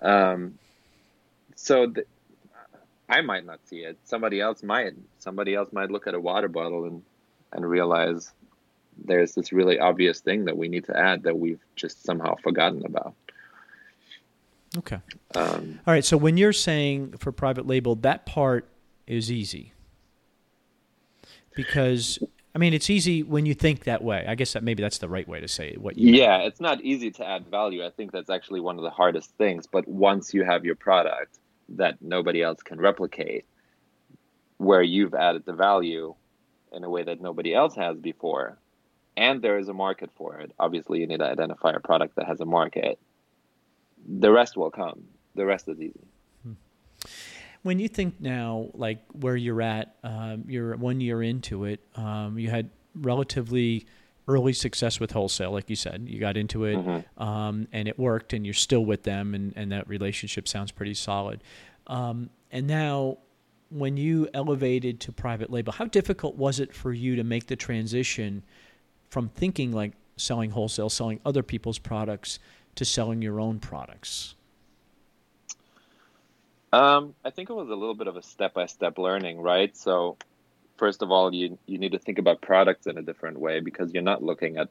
Um, so the, I might not see it. Somebody else might. Somebody else might look at a water bottle and and realize there's this really obvious thing that we need to add that we've just somehow forgotten about. Okay. Um, All right. So when you're saying for private label, that part is easy because I mean it's easy when you think that way. I guess that maybe that's the right way to say it. What? yeah, it's not easy to add value. I think that's actually one of the hardest things. But once you have your product, that nobody else can replicate where you've added the value in a way that nobody else has before and there is a market for it obviously you need to identify a product that has a market the rest will come the rest is easy hmm. when you think now like where you're at um, you're one year into it um, you had relatively early success with wholesale, like you said. You got into it mm-hmm. um, and it worked, and you're still with them, and, and that relationship sounds pretty solid. Um, and now, when you elevated to private label, how difficult was it for you to make the transition from thinking like selling wholesale, selling other people's products, to selling your own products? Um, I think it was a little bit of a step by step learning, right? So first of all, you you need to think about products in a different way because you're not looking at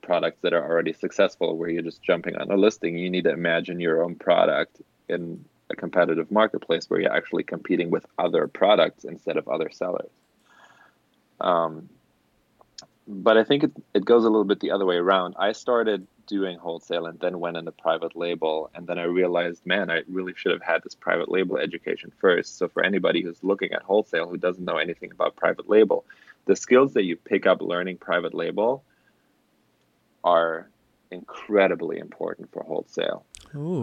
products that are already successful where you're just jumping on a listing. You need to imagine your own product in a competitive marketplace where you're actually competing with other products instead of other sellers. Um, but I think it, it goes a little bit the other way around. I started doing wholesale and then went into private label. And then I realized, man, I really should have had this private label education first. So for anybody who's looking at wholesale who doesn't know anything about private label, the skills that you pick up learning private label are incredibly important for wholesale.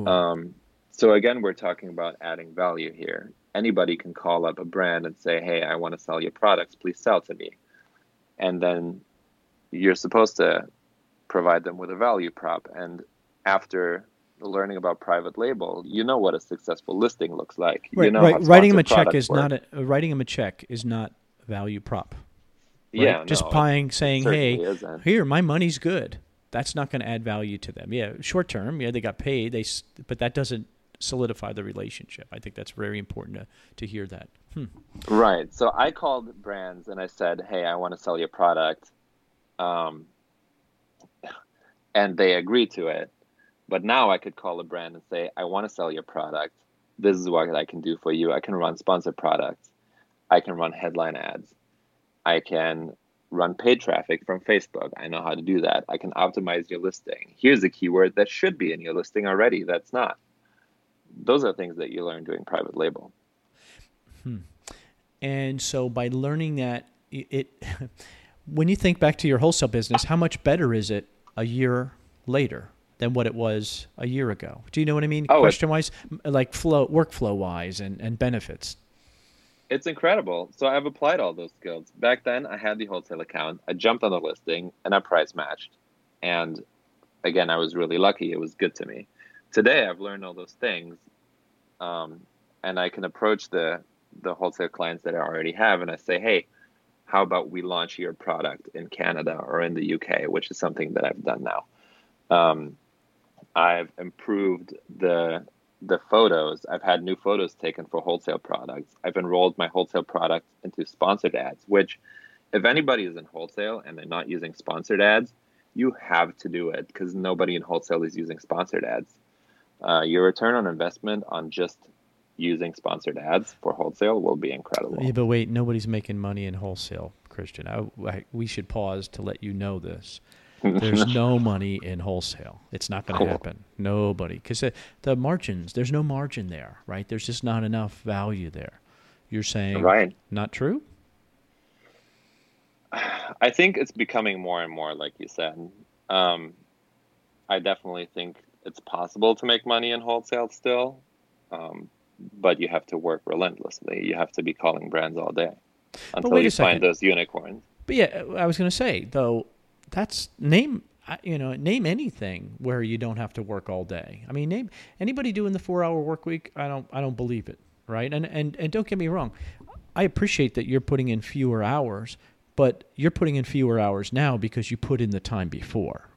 Um, so again, we're talking about adding value here. Anybody can call up a brand and say, "Hey, I want to sell your products. Please sell to me," and then you're supposed to provide them with a value prop. And after learning about private label, you know what a successful listing looks like. Right, you know right. Writing them a check is work. not a, writing them a check is not value prop. Right? Yeah, just no, buying, saying, "Hey, isn't. here, my money's good." That's not going to add value to them. Yeah, short term, yeah, they got paid. They, but that doesn't solidify the relationship. I think that's very important to to hear that. Hmm. Right. So I called brands and I said, "Hey, I want to sell your product." Um, and they agree to it. But now I could call a brand and say, I want to sell your product. This is what I can do for you. I can run sponsored products. I can run headline ads. I can run paid traffic from Facebook. I know how to do that. I can optimize your listing. Here's a keyword that should be in your listing already that's not. Those are things that you learn doing private label. Hmm. And so by learning that, it when you think back to your wholesale business, how much better is it a year later than what it was a year ago? Do you know what I mean? Oh, Question wise, like flow, workflow wise, and, and benefits. It's incredible. So I've applied all those skills. Back then, I had the wholesale account. I jumped on the listing and I price matched. And again, I was really lucky. It was good to me. Today, I've learned all those things, um, and I can approach the the wholesale clients that I already have, and I say, "Hey, how about we launch your product in Canada or in the UK, which is something that I've done now. Um, I've improved the the photos. I've had new photos taken for wholesale products. I've enrolled my wholesale products into sponsored ads, which if anybody is in wholesale and they're not using sponsored ads, you have to do it because nobody in wholesale is using sponsored ads. Uh, your return on investment on just using sponsored ads for wholesale will be incredible. Yeah, but wait, nobody's making money in wholesale, Christian. I, I, we should pause to let you know this. There's no money in wholesale. It's not going to cool. happen. Nobody, because the, the, margins, there's no margin there, right? There's just not enough value there. You're saying, right? Not true. I think it's becoming more and more, like you said. Um, I definitely think it's possible to make money in wholesale still. Um, but you have to work relentlessly. You have to be calling brands all day until you find those unicorns. But yeah, I was going to say though, that's name you know name anything where you don't have to work all day. I mean, name anybody doing the four hour work week. I don't I don't believe it. Right, and and and don't get me wrong, I appreciate that you're putting in fewer hours, but you're putting in fewer hours now because you put in the time before.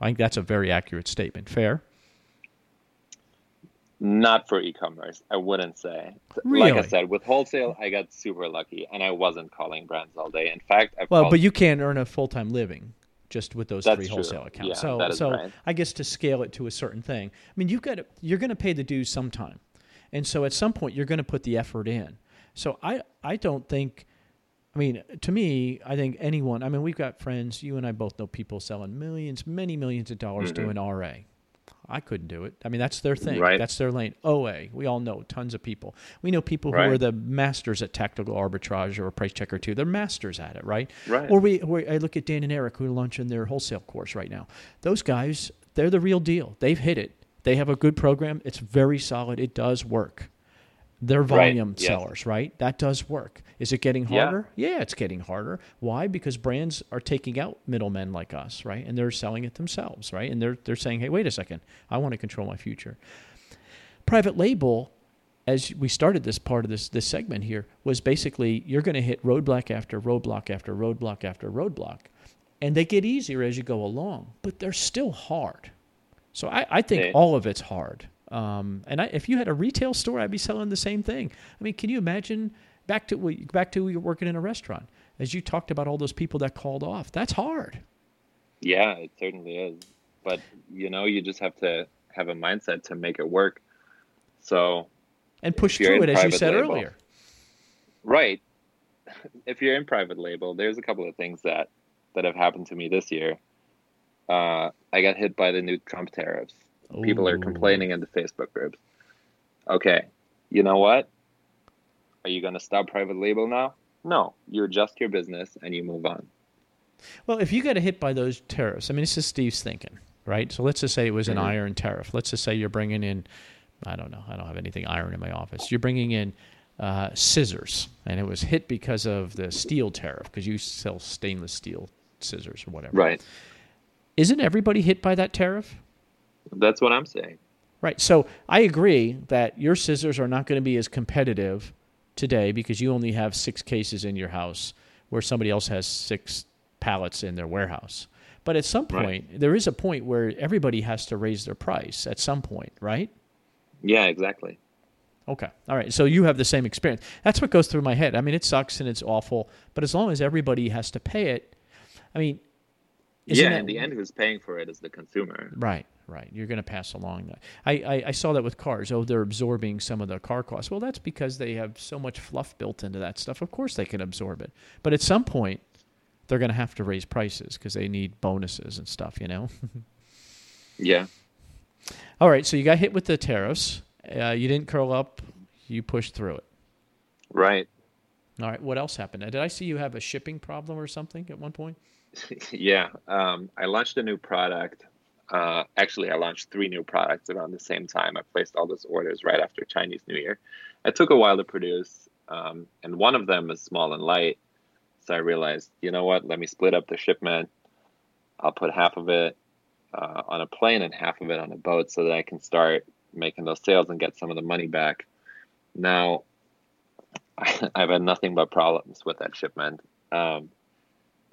I think that's a very accurate statement. Fair. Not for e-commerce, I wouldn't say. Really? Like I said, with wholesale, I got super lucky, and I wasn't calling brands all day. In fact, I've well, called... but you can earn a full-time living just with those That's three true. wholesale accounts. Yeah, so, so right. I guess to scale it to a certain thing, I mean, you've got to, you're going to pay the dues sometime, and so at some point you're going to put the effort in. So I, I don't think. I mean, to me, I think anyone. I mean, we've got friends. You and I both know people selling millions, many millions of dollars Mm-hmm. doing RA. I couldn't do it. I mean, that's their thing. Right. That's their lane. OA. We all know tons of people. We know people who Right. are the masters at tactical arbitrage or price checker too. They're masters at it, right? Right. Or we, or I look at Dan and Eric who are launching their wholesale course right now. Those guys, they're the real deal. They've hit it. They have a good program. It's very solid. It does work. They're volume Yes. sellers, right? That does work. Is it getting Yeah. harder? Yeah, it's getting harder. Why? Because brands are taking out middlemen like us, right? And they're selling it themselves, right? And they're they're saying, "Hey, wait a second. I want to control my future." Private label as we started this part of this this segment here was basically you're going to hit roadblock after roadblock after roadblock after roadblock. And they get easier as you go along, but they're still hard. So I, I think Yeah. all of it's hard. Um, and I, if you had a retail store, I'd be selling the same thing. I mean, can you imagine back to back to working in a restaurant. As you talked about all those people that called off, that's hard. Yeah, it certainly is. But you know, you just have to have a mindset to make it work. So and push through it, as you said label, earlier. Right. If you're in private label, there's a couple of things that that have happened to me this year. Uh, I got hit by the new Trump tariffs. Ooh. People are complaining in the Facebook groups. Okay, you know what? Are you going to stop private label now? No, you adjust your business and you move on. Well, if you get hit by those tariffs, I mean, this is Steve's thinking, right? So let's just say it was an mm-hmm. iron tariff. Let's just say you're bringing in, I don't know, I don't have anything iron in my office. You're bringing in uh, scissors, and it was hit because of the steel tariff because you sell stainless steel scissors or whatever. Right. Isn't everybody hit by that tariff? That's what I'm saying. Right. So I agree that your scissors are not going to be as competitive today because you only have six cases in your house where somebody else has six pallets in their warehouse. But at some point, right. there is a point where everybody has to raise their price at some point, right? Yeah, exactly. Okay. All right. So you have the same experience. That's what goes through my head. I mean, it sucks and it's awful, but as long as everybody has to pay it, I mean, yeah, in the end, who's paying for it is the consumer. Right, right. You're going to pass along that. I, I, I, saw that with cars. Oh, they're absorbing some of the car costs. Well, that's because they have so much fluff built into that stuff. Of course, they can absorb it. But at some point, they're going to have to raise prices because they need bonuses and stuff, you know? yeah. All right. So you got hit with the tariffs. Uh, you didn't curl up. You pushed through it. Right. All right. What else happened? Did I see you have a shipping problem or something at one point? yeah, um, I launched a new product. Uh, actually, I launched three new products around the same time. I placed all those orders right after Chinese New Year. It took a while to produce, um, and one of them is small and light. So I realized, you know what? Let me split up the shipment. I'll put half of it uh, on a plane and half of it on a boat, so that I can start making those sales and get some of the money back. Now, I've had nothing but problems with that shipment. Um,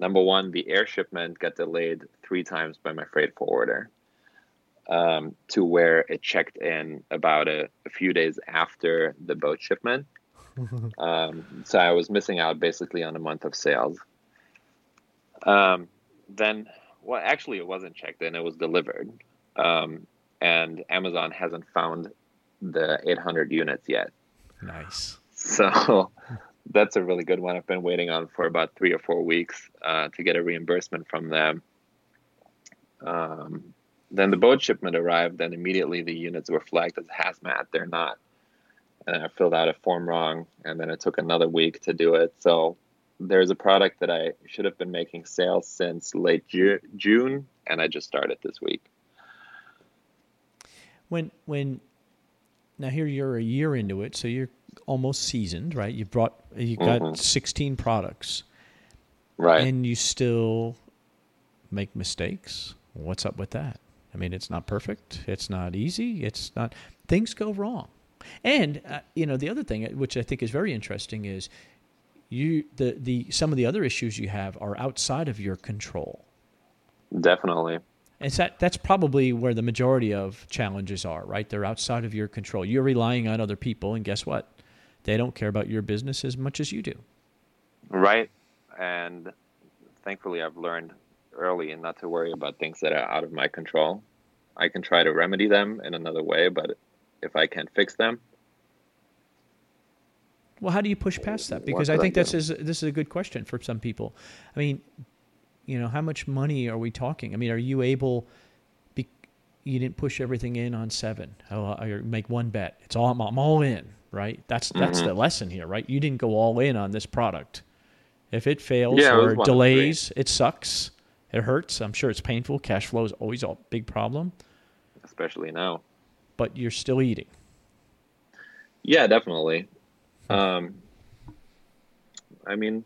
Number one, the air shipment got delayed three times by my freight forwarder um, to where it checked in about a, a, few days after the boat shipment. um, so I was missing out basically on a month of sales. Um, then, well, actually, it wasn't checked in, it was delivered. Um, and Amazon hasn't found the 800 units yet. Nice. So that's a really good one. I've been waiting on for about three or four weeks uh, to get a reimbursement from them. Um, then the boat shipment arrived, and immediately the units were flagged as hazmat. They're not. And I filled out a form wrong, and then it took another week to do it. So there's a product that I should have been making sales since late Ju- June, and I just started this week. When when now here you're a year into it, so you're almost seasoned, right? You brought you got mm-hmm. 16 products. Right. And you still make mistakes. What's up with that? I mean, it's not perfect. It's not easy. It's not things go wrong. And uh, you know, the other thing which I think is very interesting is you the the some of the other issues you have are outside of your control. Definitely. And that that's probably where the majority of challenges are, right? They're outside of your control. You're relying on other people, and guess what? They don't care about your business as much as you do. Right. And thankfully, I've learned early and not to worry about things that are out of my control. I can try to remedy them in another way, but if I can't fix them, well, how do you push past that? Because I think I that's is, this is a good question for some people. I mean, you know, how much money are we talking? I mean, are you able? Be, you didn't push everything in on seven. Oh, or make one bet. It's all I'm, I'm all in right? That's that's mm-hmm. the lesson here, right? You didn't go all in on this product. If it fails yeah, or it delays, it sucks. It hurts. I'm sure it's painful. Cash flow is always a big problem, especially now. But you're still eating. Yeah, definitely. Um, I mean,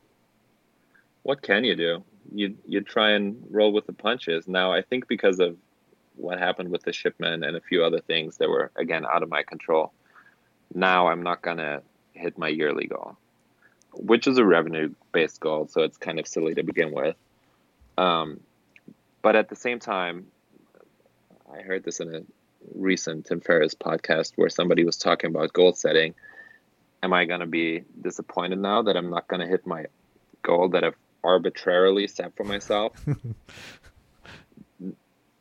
what can you do? You you try and roll with the punches. Now, I think because of what happened with the shipment and a few other things that were again out of my control, now I'm not gonna hit my yearly goal, which is a revenue based goal, so it's kind of silly to begin with. Um, but at the same time, I heard this in a recent Tim Ferriss podcast where somebody was talking about goal setting. am I going to be disappointed now that I'm not going to hit my goal that I've arbitrarily set for myself?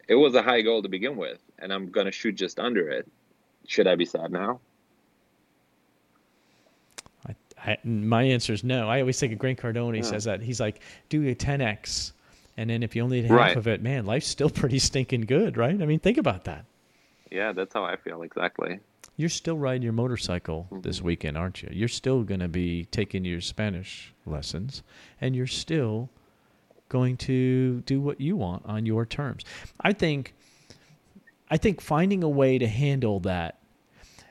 it was a high goal to begin with, and I'm going to shoot just under it. Should I be sad now? I, my answer is no. I always think of Grant Cardone. He yeah. says that he's like, do a 10x, and then if you only did half right. of it, man, life's still pretty stinking good, right? I mean, think about that. Yeah, that's how I feel exactly. You're still riding your motorcycle mm-hmm. this weekend, aren't you? You're still going to be taking your Spanish lessons, and you're still going to do what you want on your terms. I think I think finding a way to handle that.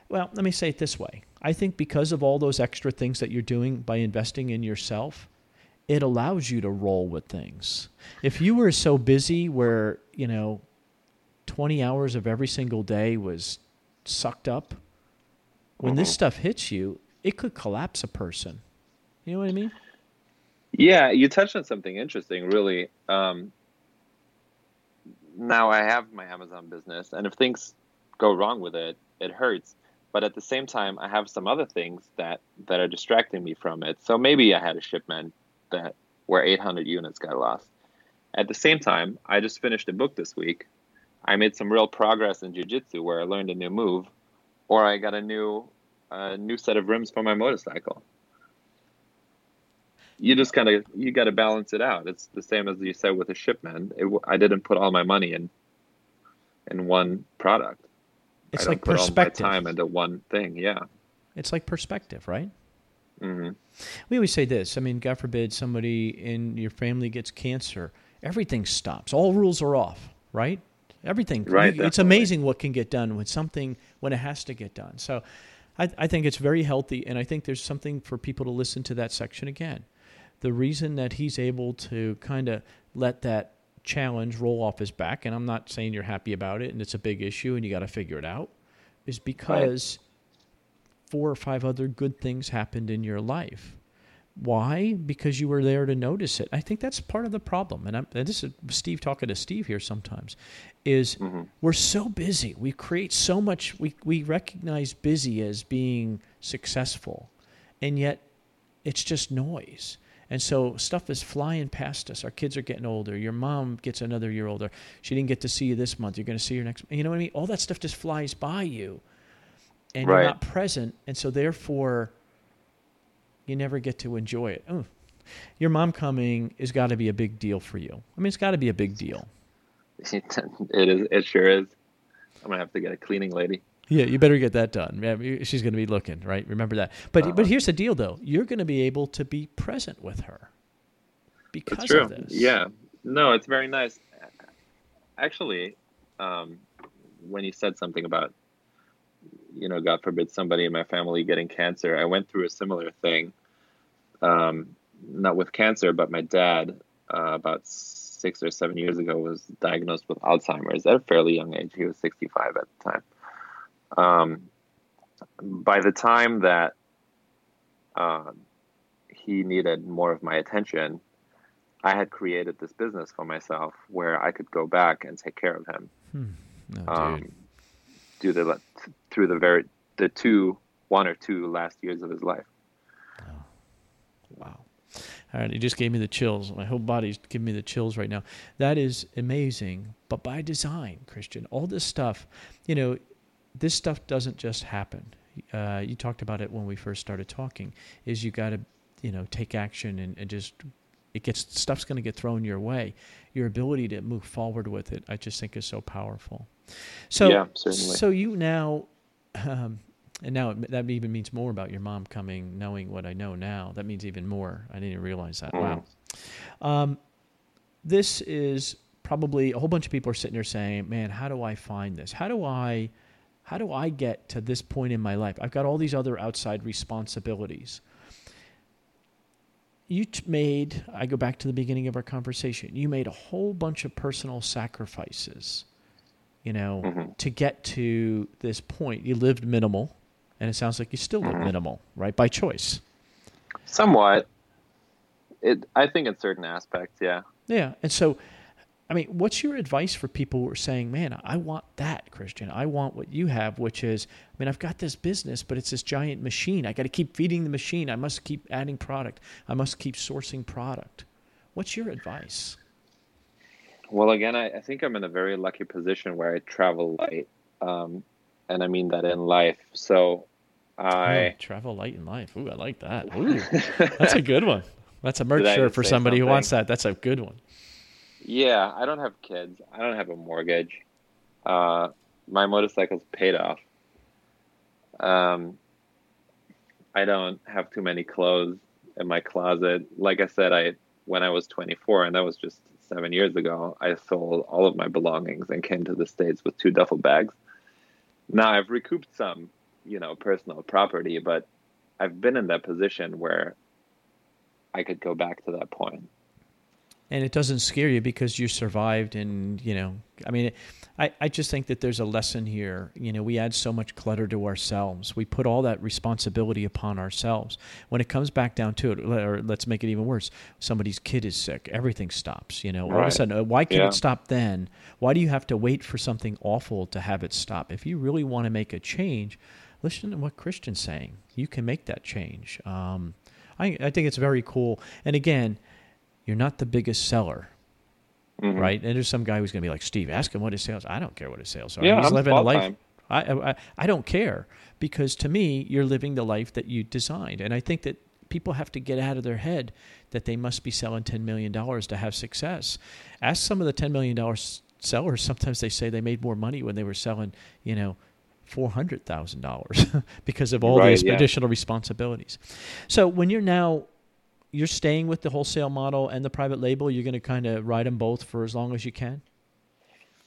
Well, let me say it this way. I think because of all those extra things that you're doing by investing in yourself, it allows you to roll with things. If you were so busy where, you know, 20 hours of every single day was sucked up, when this mm-hmm. stuff hits you, it could collapse a person. You know what I mean? Yeah, you touched on something interesting, really. Um, now I have my Amazon business, and if things go wrong with it, it hurts. But at the same time, I have some other things that that are distracting me from it. So maybe I had a shipment that where 800 units got lost. At the same time, I just finished a book this week I made some real progress in jujitsu where I learned a new move, or I got a new a new set of rims for my motorcycle. You just kind of you got to balance it out. It's the same as you said with a shipment. It, I didn't put all my money in in one product. It's like perspective. time into one thing. Yeah. It's like perspective, right? Mm-hmm. We always say this. I mean, God forbid somebody in your family gets cancer, everything stops. All rules are off, right? Everything. Right. it's amazing what can get done when something when it has to get done. So, I, I think it's very healthy, and I think there's something for people to listen to that section again. The reason that he's able to kind of let that challenge roll off his back, and I'm not saying you're happy about it, and it's a big issue, and you got to figure it out, is because right. four or five other good things happened in your life why? Because you were there to notice it. I think that's part of the problem. And, I'm and this is Steve talking to Steve here sometimes. Is mm-hmm. we're so busy. We create so much. We we recognize busy as being successful, and yet it's just noise. And so stuff is flying past us. Our kids are getting older. Your mom gets another year older. She didn't get to see you this month. You're going to see her next. You know what I mean? All that stuff just flies by you, and right. you're not present. And so therefore you never get to enjoy it. Oh, your mom coming has got to be a big deal for you. I mean, it's got to be a big deal. it is. It sure is. I'm gonna have to get a cleaning lady. Yeah, you better get that done. She's gonna be looking, right? Remember that. But uh, but here's the deal, though. You're gonna be able to be present with her because true. of this. Yeah. No, it's very nice. Actually, um, when you said something about you know, God forbid somebody in my family getting cancer. I went through a similar thing, um, not with cancer, but my dad, uh, about six or seven years ago, was diagnosed with Alzheimer's at a fairly young age. He was 65 at the time. Um, by the time that uh, he needed more of my attention, I had created this business for myself where I could go back and take care of him. Hmm. No, um, do the through the very the two one or two last years of his life. Oh. Wow. All right, it just gave me the chills. My whole body's giving me the chills right now. That is amazing, but by design, Christian. All this stuff, you know, this stuff doesn't just happen. Uh, you talked about it when we first started talking. Is you got to, you know, take action and, and just it gets stuff's going to get thrown your way. Your ability to move forward with it, I just think, is so powerful. So, yeah, certainly. So you now, um, and now that even means more about your mom coming, knowing what I know now. That means even more. I didn't realize that. Mm. Wow. Um, this is probably a whole bunch of people are sitting there saying, "Man, how do I find this? How do I, how do I get to this point in my life? I've got all these other outside responsibilities." you made, I go back to the beginning of our conversation, you made a whole bunch of personal sacrifices you know, mm-hmm. to get to this point. You lived minimal, and it sounds like you still live mm-hmm. minimal, right? By choice. Somewhat. It, I think in certain aspects, yeah. Yeah, and so I mean, what's your advice for people who are saying, "Man, I want that, Christian. I want what you have, which is, I mean, I've got this business, but it's this giant machine. I got to keep feeding the machine. I must keep adding product. I must keep sourcing product." What's your advice? Well, again, I, I think I'm in a very lucky position where I travel light, um, and I mean that in life. So, I oh, travel light in life. Ooh, I like that. Ooh, that's a good one. That's a merch shirt for somebody something? who wants that. That's a good one. Yeah, I don't have kids. I don't have a mortgage. Uh, my motorcycle's paid off. Um, I don't have too many clothes in my closet. Like I said, I when I was 24, and that was just seven years ago, I sold all of my belongings and came to the states with two duffel bags. Now I've recouped some, you know, personal property, but I've been in that position where I could go back to that point and it doesn't scare you because you survived and you know i mean I, I just think that there's a lesson here. You know we add so much clutter to ourselves. We put all that responsibility upon ourselves. When it comes back down to it or let's make it even worse somebody's kid is sick. Everything stops you know. All of a sudden uh, why can't yeah. it stop then? Why do you have to wait for something awful to have it stop? If you really want to make a change listen to what christian's saying. You can make that change. Um, I, I think it's very cool. And again you're not the biggest seller. Mm-hmm. Right, and there's some guy who's going to be like, Steve, ask him what his sales. I don't care what his sales are. Yeah, He's I'm living a life. I, I I don't care because to me, you're living the life that you designed, and I think that people have to get out of their head that they must be selling ten million dollars to have success. Ask some of the ten million dollars sellers. Sometimes they say they made more money when they were selling, you know, four hundred thousand dollars because of all right, these yeah. additional responsibilities. So when you're now you're staying with the wholesale model and the private label. You're going to kind of ride them both for as long as you can.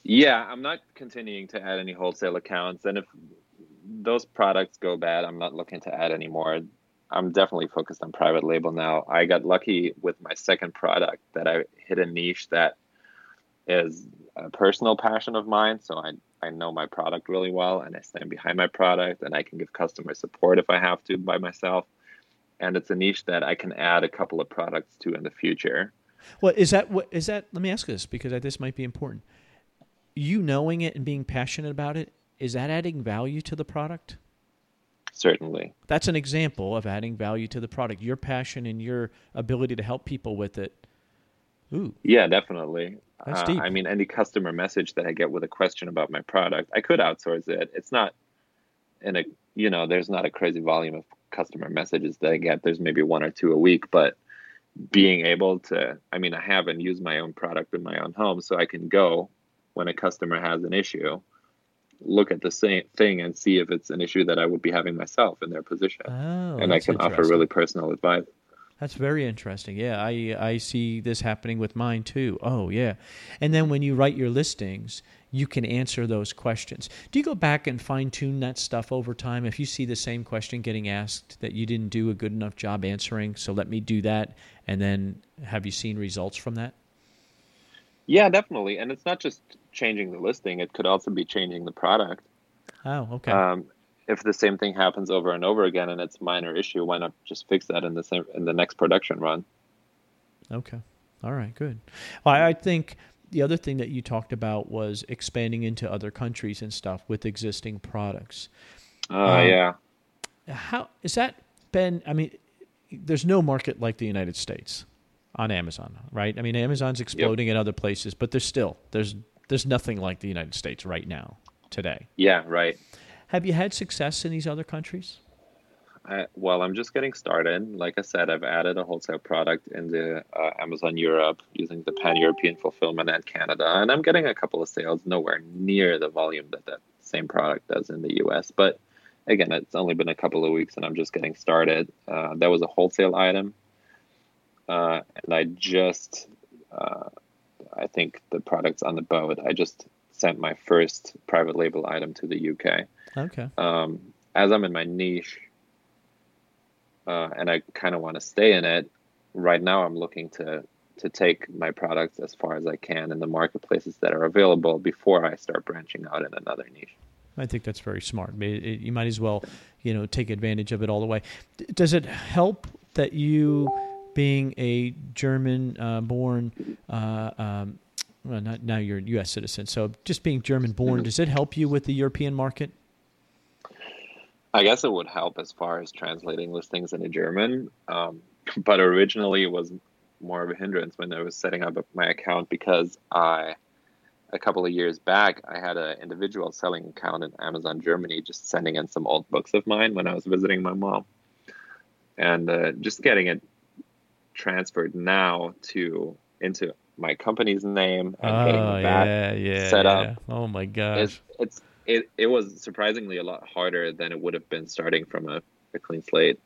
Yeah, I'm not continuing to add any wholesale accounts, and if those products go bad, I'm not looking to add any more. I'm definitely focused on private label now. I got lucky with my second product that I hit a niche that is a personal passion of mine. So I I know my product really well, and I stand behind my product, and I can give customer support if I have to by myself and it's a niche that I can add a couple of products to in the future. Well, is that what is that? Let me ask this because I, this might be important. You knowing it and being passionate about it is that adding value to the product? Certainly. That's an example of adding value to the product. Your passion and your ability to help people with it. Ooh. Yeah, definitely. That's deep. Uh, I mean, any customer message that I get with a question about my product, I could outsource it. It's not in a you know, there's not a crazy volume of customer messages that I get. There's maybe one or two a week, but being able to, I mean, I haven't used my own product in my own home, so I can go when a customer has an issue, look at the same thing and see if it's an issue that I would be having myself in their position. Oh, and I can offer really personal advice. That's very interesting. Yeah, I I see this happening with mine too. Oh, yeah. And then when you write your listings, you can answer those questions. Do you go back and fine tune that stuff over time? If you see the same question getting asked that you didn't do a good enough job answering, so let me do that, and then have you seen results from that? Yeah, definitely. And it's not just changing the listing; it could also be changing the product. Oh, okay. Um, if the same thing happens over and over again and it's a minor issue, why not just fix that in the same, in the next production run? Okay. All right. Good. Well, I think the other thing that you talked about was expanding into other countries and stuff with existing products. Oh uh, um, yeah. How is that been? I mean, there's no market like the United States on Amazon, right? I mean, Amazon's exploding yep. in other places, but there's still there's there's nothing like the United States right now today. Yeah, right. Have you had success in these other countries? I, well, I'm just getting started. Like I said, I've added a wholesale product in the uh, Amazon Europe using the Pan European fulfillment and Canada, and I'm getting a couple of sales, nowhere near the volume that that same product does in the US. But again, it's only been a couple of weeks, and I'm just getting started. Uh, that was a wholesale item, uh, and I just, uh, I think the product's on the boat. I just sent my first private label item to the UK. Okay. Um, as I'm in my niche uh, and I kind of want to stay in it. Right now, I'm looking to to take my products as far as I can in the marketplaces that are available before I start branching out in another niche. I think that's very smart. You might as well, you know, take advantage of it all the way. Does it help that you, being a German-born uh, um, well, not now you're a U.S. citizen. So just being German born, Mhm. does it help you with the European market? I guess it would help as far as translating listings into German. Um, but originally it was more of a hindrance when I was setting up my account because I, a couple of years back, I had an individual selling account in Amazon Germany, just sending in some old books of mine when I was visiting my mom. And uh, just getting it transferred now to into my company's name and getting Oh that yeah, yeah. set yeah. up Oh my gosh. it's it's it, it was surprisingly a lot harder than it would have been starting from a, a clean slate.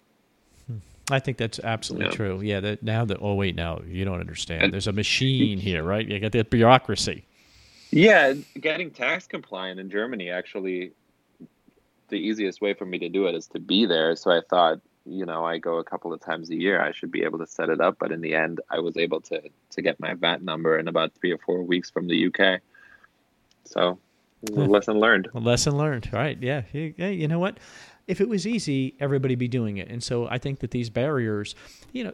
Hmm. I think that's absolutely Yeah. true. Yeah. That now that oh wait now you don't understand. And- There's a machine here, right? You got that bureaucracy. Yeah, getting tax compliant in Germany actually the easiest way for me to do it is to be there. So I thought, you know, I go a couple of times a year, I should be able to set it up. But in the end, I was able to to get my VAT number in about three or four weeks from the UK. So. Lesson learned. Lesson learned, right? Yeah. You, hey, you know what? If it was easy, everybody be doing it. And so I think that these barriers, you know,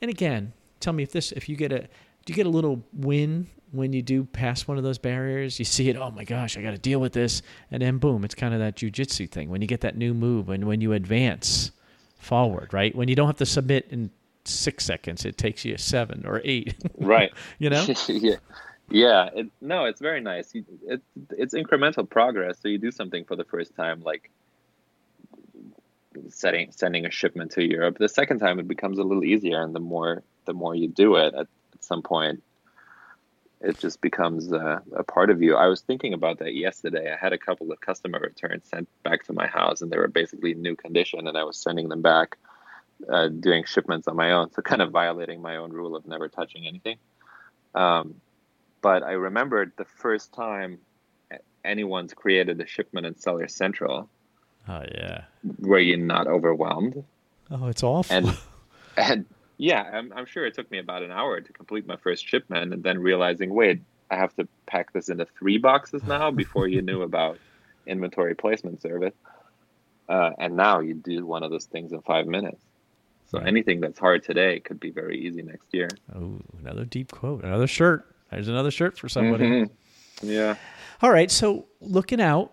and again, tell me if this, if you get a, do you get a little win when you do pass one of those barriers? You see it, oh my gosh, I got to deal with this, and then boom, it's kind of that jujitsu thing. When you get that new move, and when you advance forward, right? When you don't have to submit in six seconds, it takes you seven or eight. Right. you know? yeah, yeah. It, no, it's very nice. You, it, it's incremental progress. So you do something for the first time, like setting sending a shipment to Europe. The second time, it becomes a little easier, and the more the more you do it, at, at some point, it just becomes a, a part of you. I was thinking about that yesterday. I had a couple of customer returns sent back to my house, and they were basically new condition, and I was sending them back. Uh, doing shipments on my own, so kind of violating my own rule of never touching anything. Um, but I remembered the first time anyone's created a shipment in Seller Central Oh yeah. Were you're not overwhelmed. Oh, it's awful. And and yeah, I'm, I'm sure it took me about an hour to complete my first shipment, and then realizing, wait, I have to pack this into three boxes now before you knew about inventory placement service. Uh, and now you do one of those things in five minutes. So anything that's hard today could be very easy next year. oh, another deep quote. Another shirt. There's another shirt for somebody. Mhm. Yeah. All right, so looking out,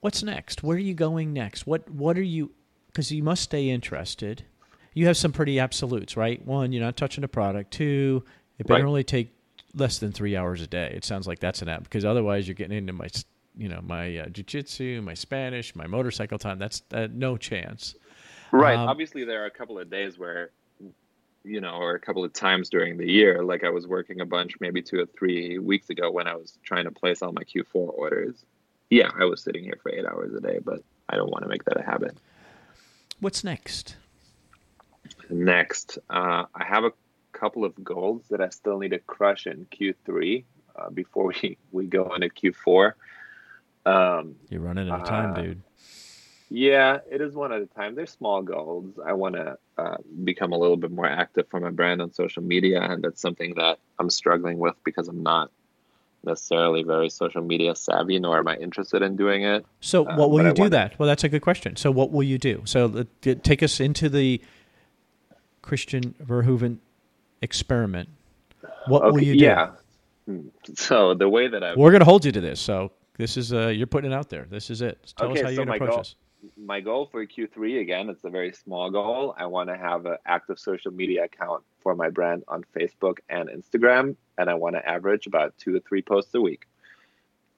what's next? Where are you going next? What what are you because you must stay interested. You have some pretty absolutes, right? One, you're not touching a product. Two, it better Right. only take less than three hours a day. It sounds like that's an app because otherwise you're getting into my, you know, my uh, jujitsu, my Spanish, my motorcycle time. That's uh, no chance. Right. Um, Obviously, there are a couple of days where, you know, or a couple of times during the year, like I was working a bunch maybe two or three weeks ago when I was trying to place all my Q4 orders. Yeah, I was sitting here for eight hours a day, but I don't want to make that a habit. What's next? Next, uh, I have a couple of goals that I still need to crush in Q3 uh, before we, we go into Q4. Um, You're running out of time, Uh, dude. Yeah, it is one at a time. They're small goals. I want to uh, become a little bit more active for my brand on social media, and that's something that I'm struggling with because I'm not necessarily very social media savvy, nor am I interested in doing it. So, uh, what will but you I do wanna- that? Well, that's a good question. So, what will you do? So, t- take us into the Christian Verhoeven experiment. What will you do? Yeah. Hmm. So the way that I We're going to hold you to this. So, this is uh, you're putting it out there. This is it. Tell us Okay, how you're so going my to approach goal- this. My goal for Q3 again, it's a very small goal. I want to have an active social media account for my brand on Facebook and Instagram, and I want to average about two to three posts a week.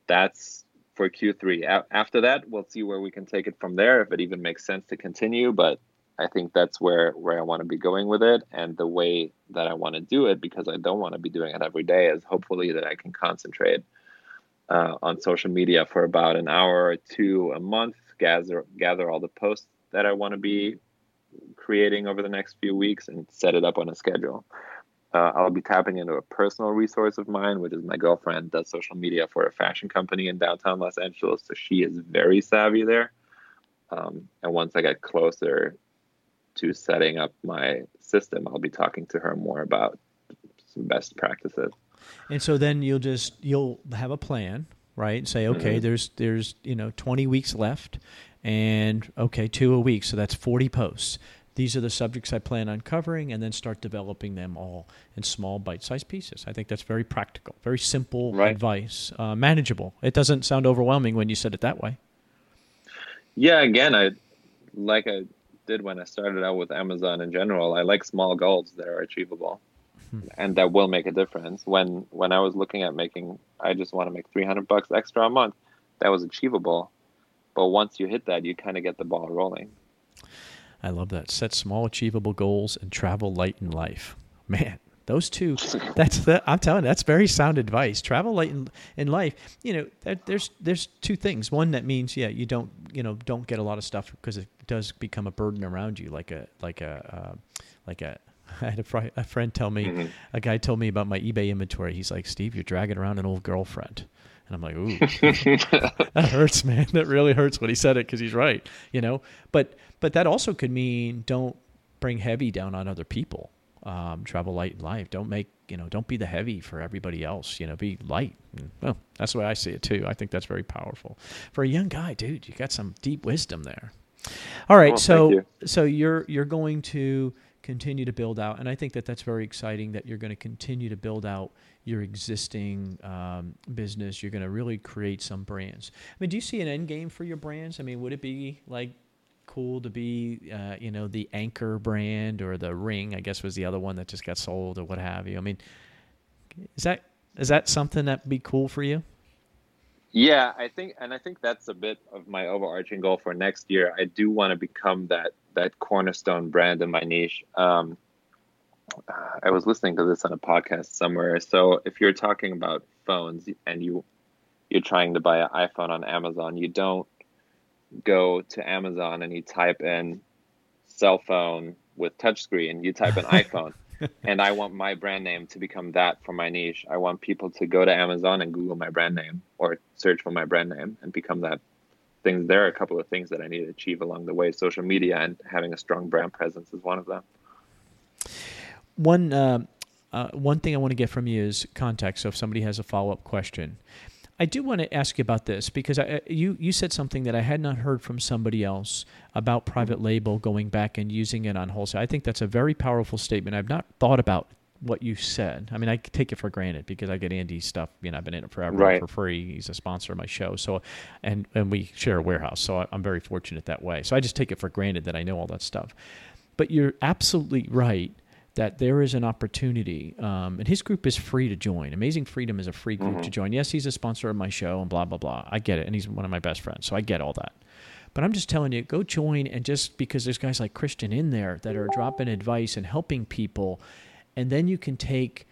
That's for Q3. A- after that, we'll see where we can take it from there, if it even makes sense to continue. But I think that's where where I want to be going with it, and the way that I want to do it, because I don't want to be doing it every day, is hopefully that I can concentrate uh, on social media for about an hour or two a month, gather gather all the posts that I want to be creating over the next few weeks, and set it up on a schedule. Uh, I'll be tapping into a personal resource of mine, which is my girlfriend does social media for a fashion company in downtown Los Angeles, so she is very savvy there. Um, and once I get closer to setting up my system, I'll be talking to her more about some best practices. And so then you'll just you'll have a plan, right? And say, okay, Mm-hmm. there's there's you know 20 weeks left, and okay, two a week, so that's 40 posts. these are the subjects I plan on covering, and then start developing them all in small bite-sized pieces. I think that's very practical, very simple Right. advice, uh, manageable. It doesn't sound overwhelming when you said it that way. Yeah, again, I like I did when I started out with Amazon in general. I like small goals that are achievable, and that will make a difference. When when I was looking at making, I just want to make three hundred bucks extra a month. That was achievable, but once you hit that, you kind of get the ball rolling. I love that. Set small, achievable goals and travel light in life. Man, those two. That's the. I'm telling you, that's very sound advice. Travel light in, in life. You know, that, there's there's two things. One that means yeah, you don't you know don't get a lot of stuff because it does become a burden around you, like a like a uh, like a. I had a, fri- a friend tell me, a guy told me about my eBay inventory. He's like, Steve, you're dragging around an old girlfriend. And I'm like, ooh, that hurts, man. That really hurts when he said it because he's right, you know. But but that also could mean don't bring heavy down on other people. Um, travel light in life. Don't make you know. Don't be the heavy for everybody else. You know, be light. And, well, that's the way I see it too. I think that's very powerful for a young guy, dude. You got some deep wisdom there. All right, so thank so you're you're going to continue to build out, and I think that that's very exciting. That you're going to continue to build out your existing um, business. You're going to really create some brands. I mean, do you see an end game for your brands? I mean, would it be like cool to be, uh, you know, the Anker brand or the Ring? I guess was the other one that just got sold or what have you. I mean, is that is that something that'd be cool for you? Yeah, I think, and I think that's a bit of my overarching goal for next year. I do want to become that that cornerstone brand in my niche. Um, uh, I was listening to this on a podcast somewhere. So if you're talking about phones and you you're trying to buy an iPhone on Amazon, you don't go to Amazon and you type in cell phone with touchscreen. You type in iPhone. and I want my brand name to become that for my niche. I want people to go to Amazon and Google my brand name or search for my brand name and become that things. There are a couple of things that I need to achieve along the way. Social media and having a strong brand presence is one of them. One uh, uh, one thing I want to get from you is context. So if somebody has a follow up question, I do want to ask you about this because I, you you said something that I had not heard from somebody else about private label going back and using it on wholesale. I think that's a very powerful statement. I've not thought about what you said. I mean, I take it for granted because I get Andy's stuff. You know, I've been in it forever Right. for free. He's a sponsor of my show, so and and we share a warehouse, so I- I'm very fortunate that way. So I just take it for granted that I know all that stuff. But you're absolutely right that there is an opportunity, um, and his group is free to join. Amazing Freedom is a free group to join. Yes, he's a sponsor of my show and blah blah blah. I get it, and he's one of my best friends, so I get all that. But I'm just telling you, go join, and just because there's guys like Christian in there that are dropping advice and helping people, and then you can take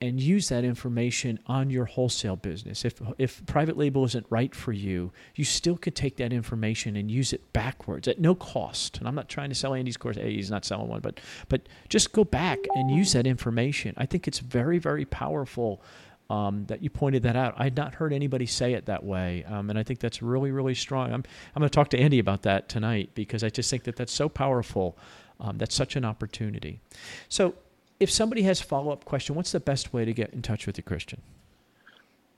and use that information on your wholesale business. If if private label isn't right for you, you still could take that information and use it backwards at no cost. And I'm not trying to sell Andy's course. Hey, he's not selling one, but but just go back and use that information. I think it's very very powerful. Um, that you pointed that out. I had not heard anybody say it that way, um, and I think that's really, really strong. I'm, I'm going to talk to Andy about that tonight because I just think that that's so powerful. Um, that's such an opportunity. So, if somebody has follow up question, what's the best way to get in touch with you, Christian?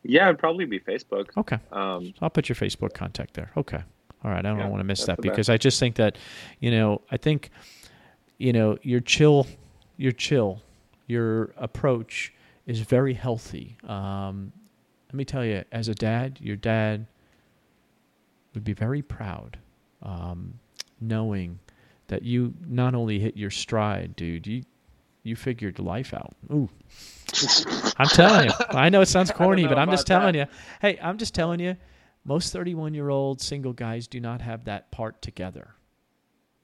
Yeah, it'd probably be Facebook. Okay, Um, I'll put your Facebook contact there. Okay, all right. I don't Yeah, want to miss that because best. I just think that, you know, I think, you know, your chill, your chill, your approach is very healthy. Um, let me tell you, as a dad, your dad would be very proud, um, knowing that you not only hit your stride, dude. You you figured life out. Ooh. I'm telling you. I know it sounds corny, but I'm just telling you. Hey, I'm just telling you. Most 31 year old single guys do not have that part together.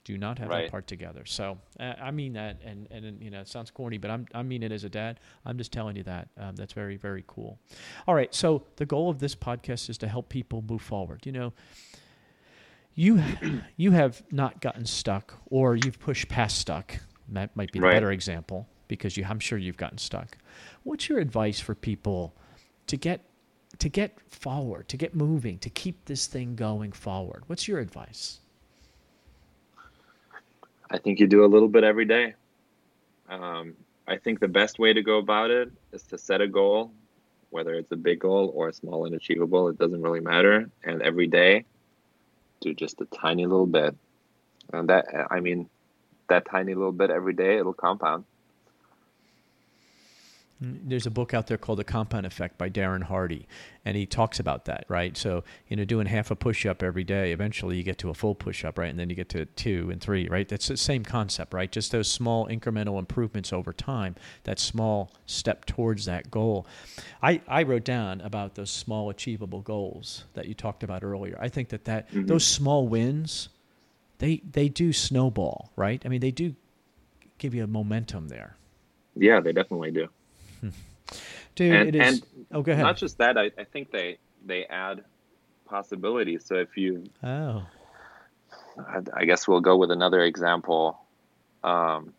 Do not have that part together. So uh, I mean that, and and you know it sounds corny, but I'm I mean it as a dad. I'm just telling you that. Um, that's very very cool. All right. So the goal of this podcast is to help people move forward. You know, you you have not gotten stuck, or you've pushed past stuck. That might be the Right. better example because you, I'm sure you've gotten stuck. What's your advice for people to get to get forward, to get moving, to keep this thing going forward? What's your advice? I think you do a little bit every day. Um, I think the best way to go about it is to set a goal, whether it's a big goal or a small and achievable, it doesn't really matter. And every day, do just a tiny little bit. And that, I mean, that tiny little bit every day, it'll compound. There's a book out there called The Compound Effect by Darren Hardy, and he talks about that, right? So, you know, doing half a push up every day, eventually you get to a full push up, right? And then you get to two and three, right? That's the same concept, right? Just those small incremental improvements over time, that small step towards that goal. I, I wrote down about those small achievable goals that you talked about earlier. I think that, that mm-hmm. those small wins, they, they do snowball, right? I mean, they do give you a momentum there. Yeah, they definitely do. Dude, and, it is. And oh, go ahead. Not just that, I, I think they they add possibilities. So if you, oh, I, I guess we'll go with another example. Um,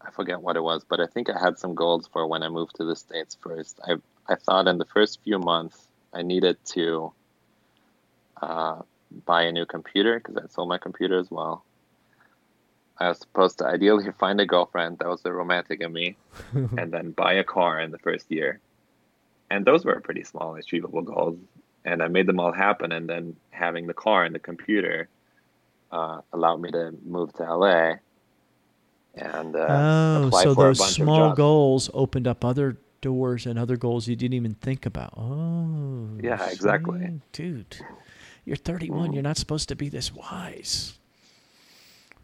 I forget what it was, but I think I had some goals for when I moved to the states first. I I thought in the first few months I needed to uh, buy a new computer because I sold my computer as well. I was supposed to ideally find a girlfriend. That was the romantic in me, and then buy a car in the first year. And those were pretty small, achievable goals. And I made them all happen. And then having the car and the computer uh, allowed me to move to LA. And uh, oh, so those small goals opened up other doors and other goals you didn't even think about. Oh, yeah, exactly, dude. You're 31. Mm. You're not supposed to be this wise.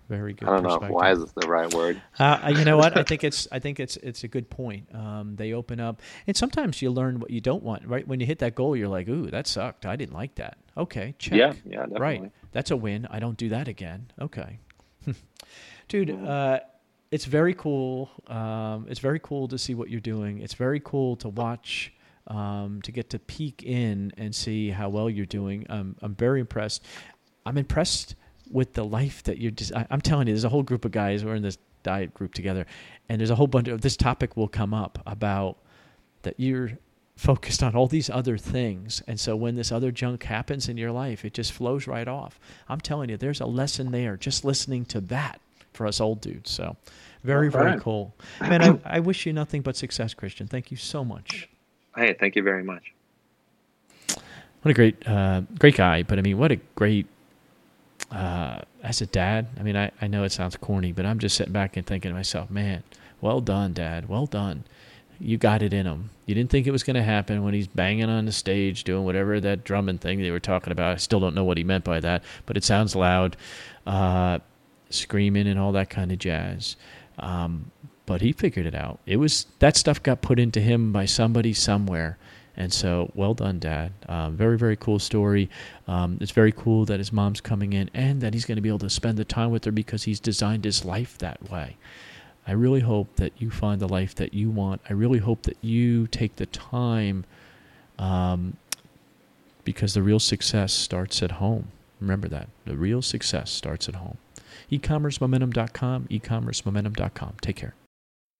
Very good. I don't know. Why is the right word? Uh, uh, you know what? I think it's. I think it's. It's a good point. Um, they open up, and sometimes you learn what you don't want. Right when you hit that goal, you're like, "Ooh, that sucked. I didn't like that." Okay, check. Yeah, yeah, definitely. Right, that's a win. I don't do that again. Okay, dude. Uh, it's very cool. Um, it's very cool to see what you're doing. It's very cool to watch. Um, to get to peek in and see how well you're doing. Um, I'm very impressed. I'm impressed with the life that you're just, I, am telling you, there's a whole group of guys, we're in this diet group together, and there's a whole bunch of this topic will come up about that you're focused on all these other things. And so when this other junk happens in your life, it just flows right off. I'm telling you, there's a lesson there just listening to that for us old dudes. So very, very cool. Man, I, I wish you nothing but success, Christian. Thank you so much. Hey, thank you very much. What a great, uh, great guy. But I mean, what a great uh, as a dad, I mean, I, I know it sounds corny, but I'm just sitting back and thinking to myself, man, well done, dad. Well done. You got it in him. You didn't think it was going to happen when he's banging on the stage doing whatever that drumming thing they were talking about. I still don't know what he meant by that, but it sounds loud, uh, screaming and all that kind of jazz. Um, but he figured it out. It was that stuff got put into him by somebody somewhere and so, well done, Dad. Um, very, very cool story. Um, it's very cool that his mom's coming in and that he's going to be able to spend the time with her because he's designed his life that way. I really hope that you find the life that you want. I really hope that you take the time um, because the real success starts at home. Remember that. The real success starts at home. ecommercemomentum.com, ecommercemomentum.com. Take care.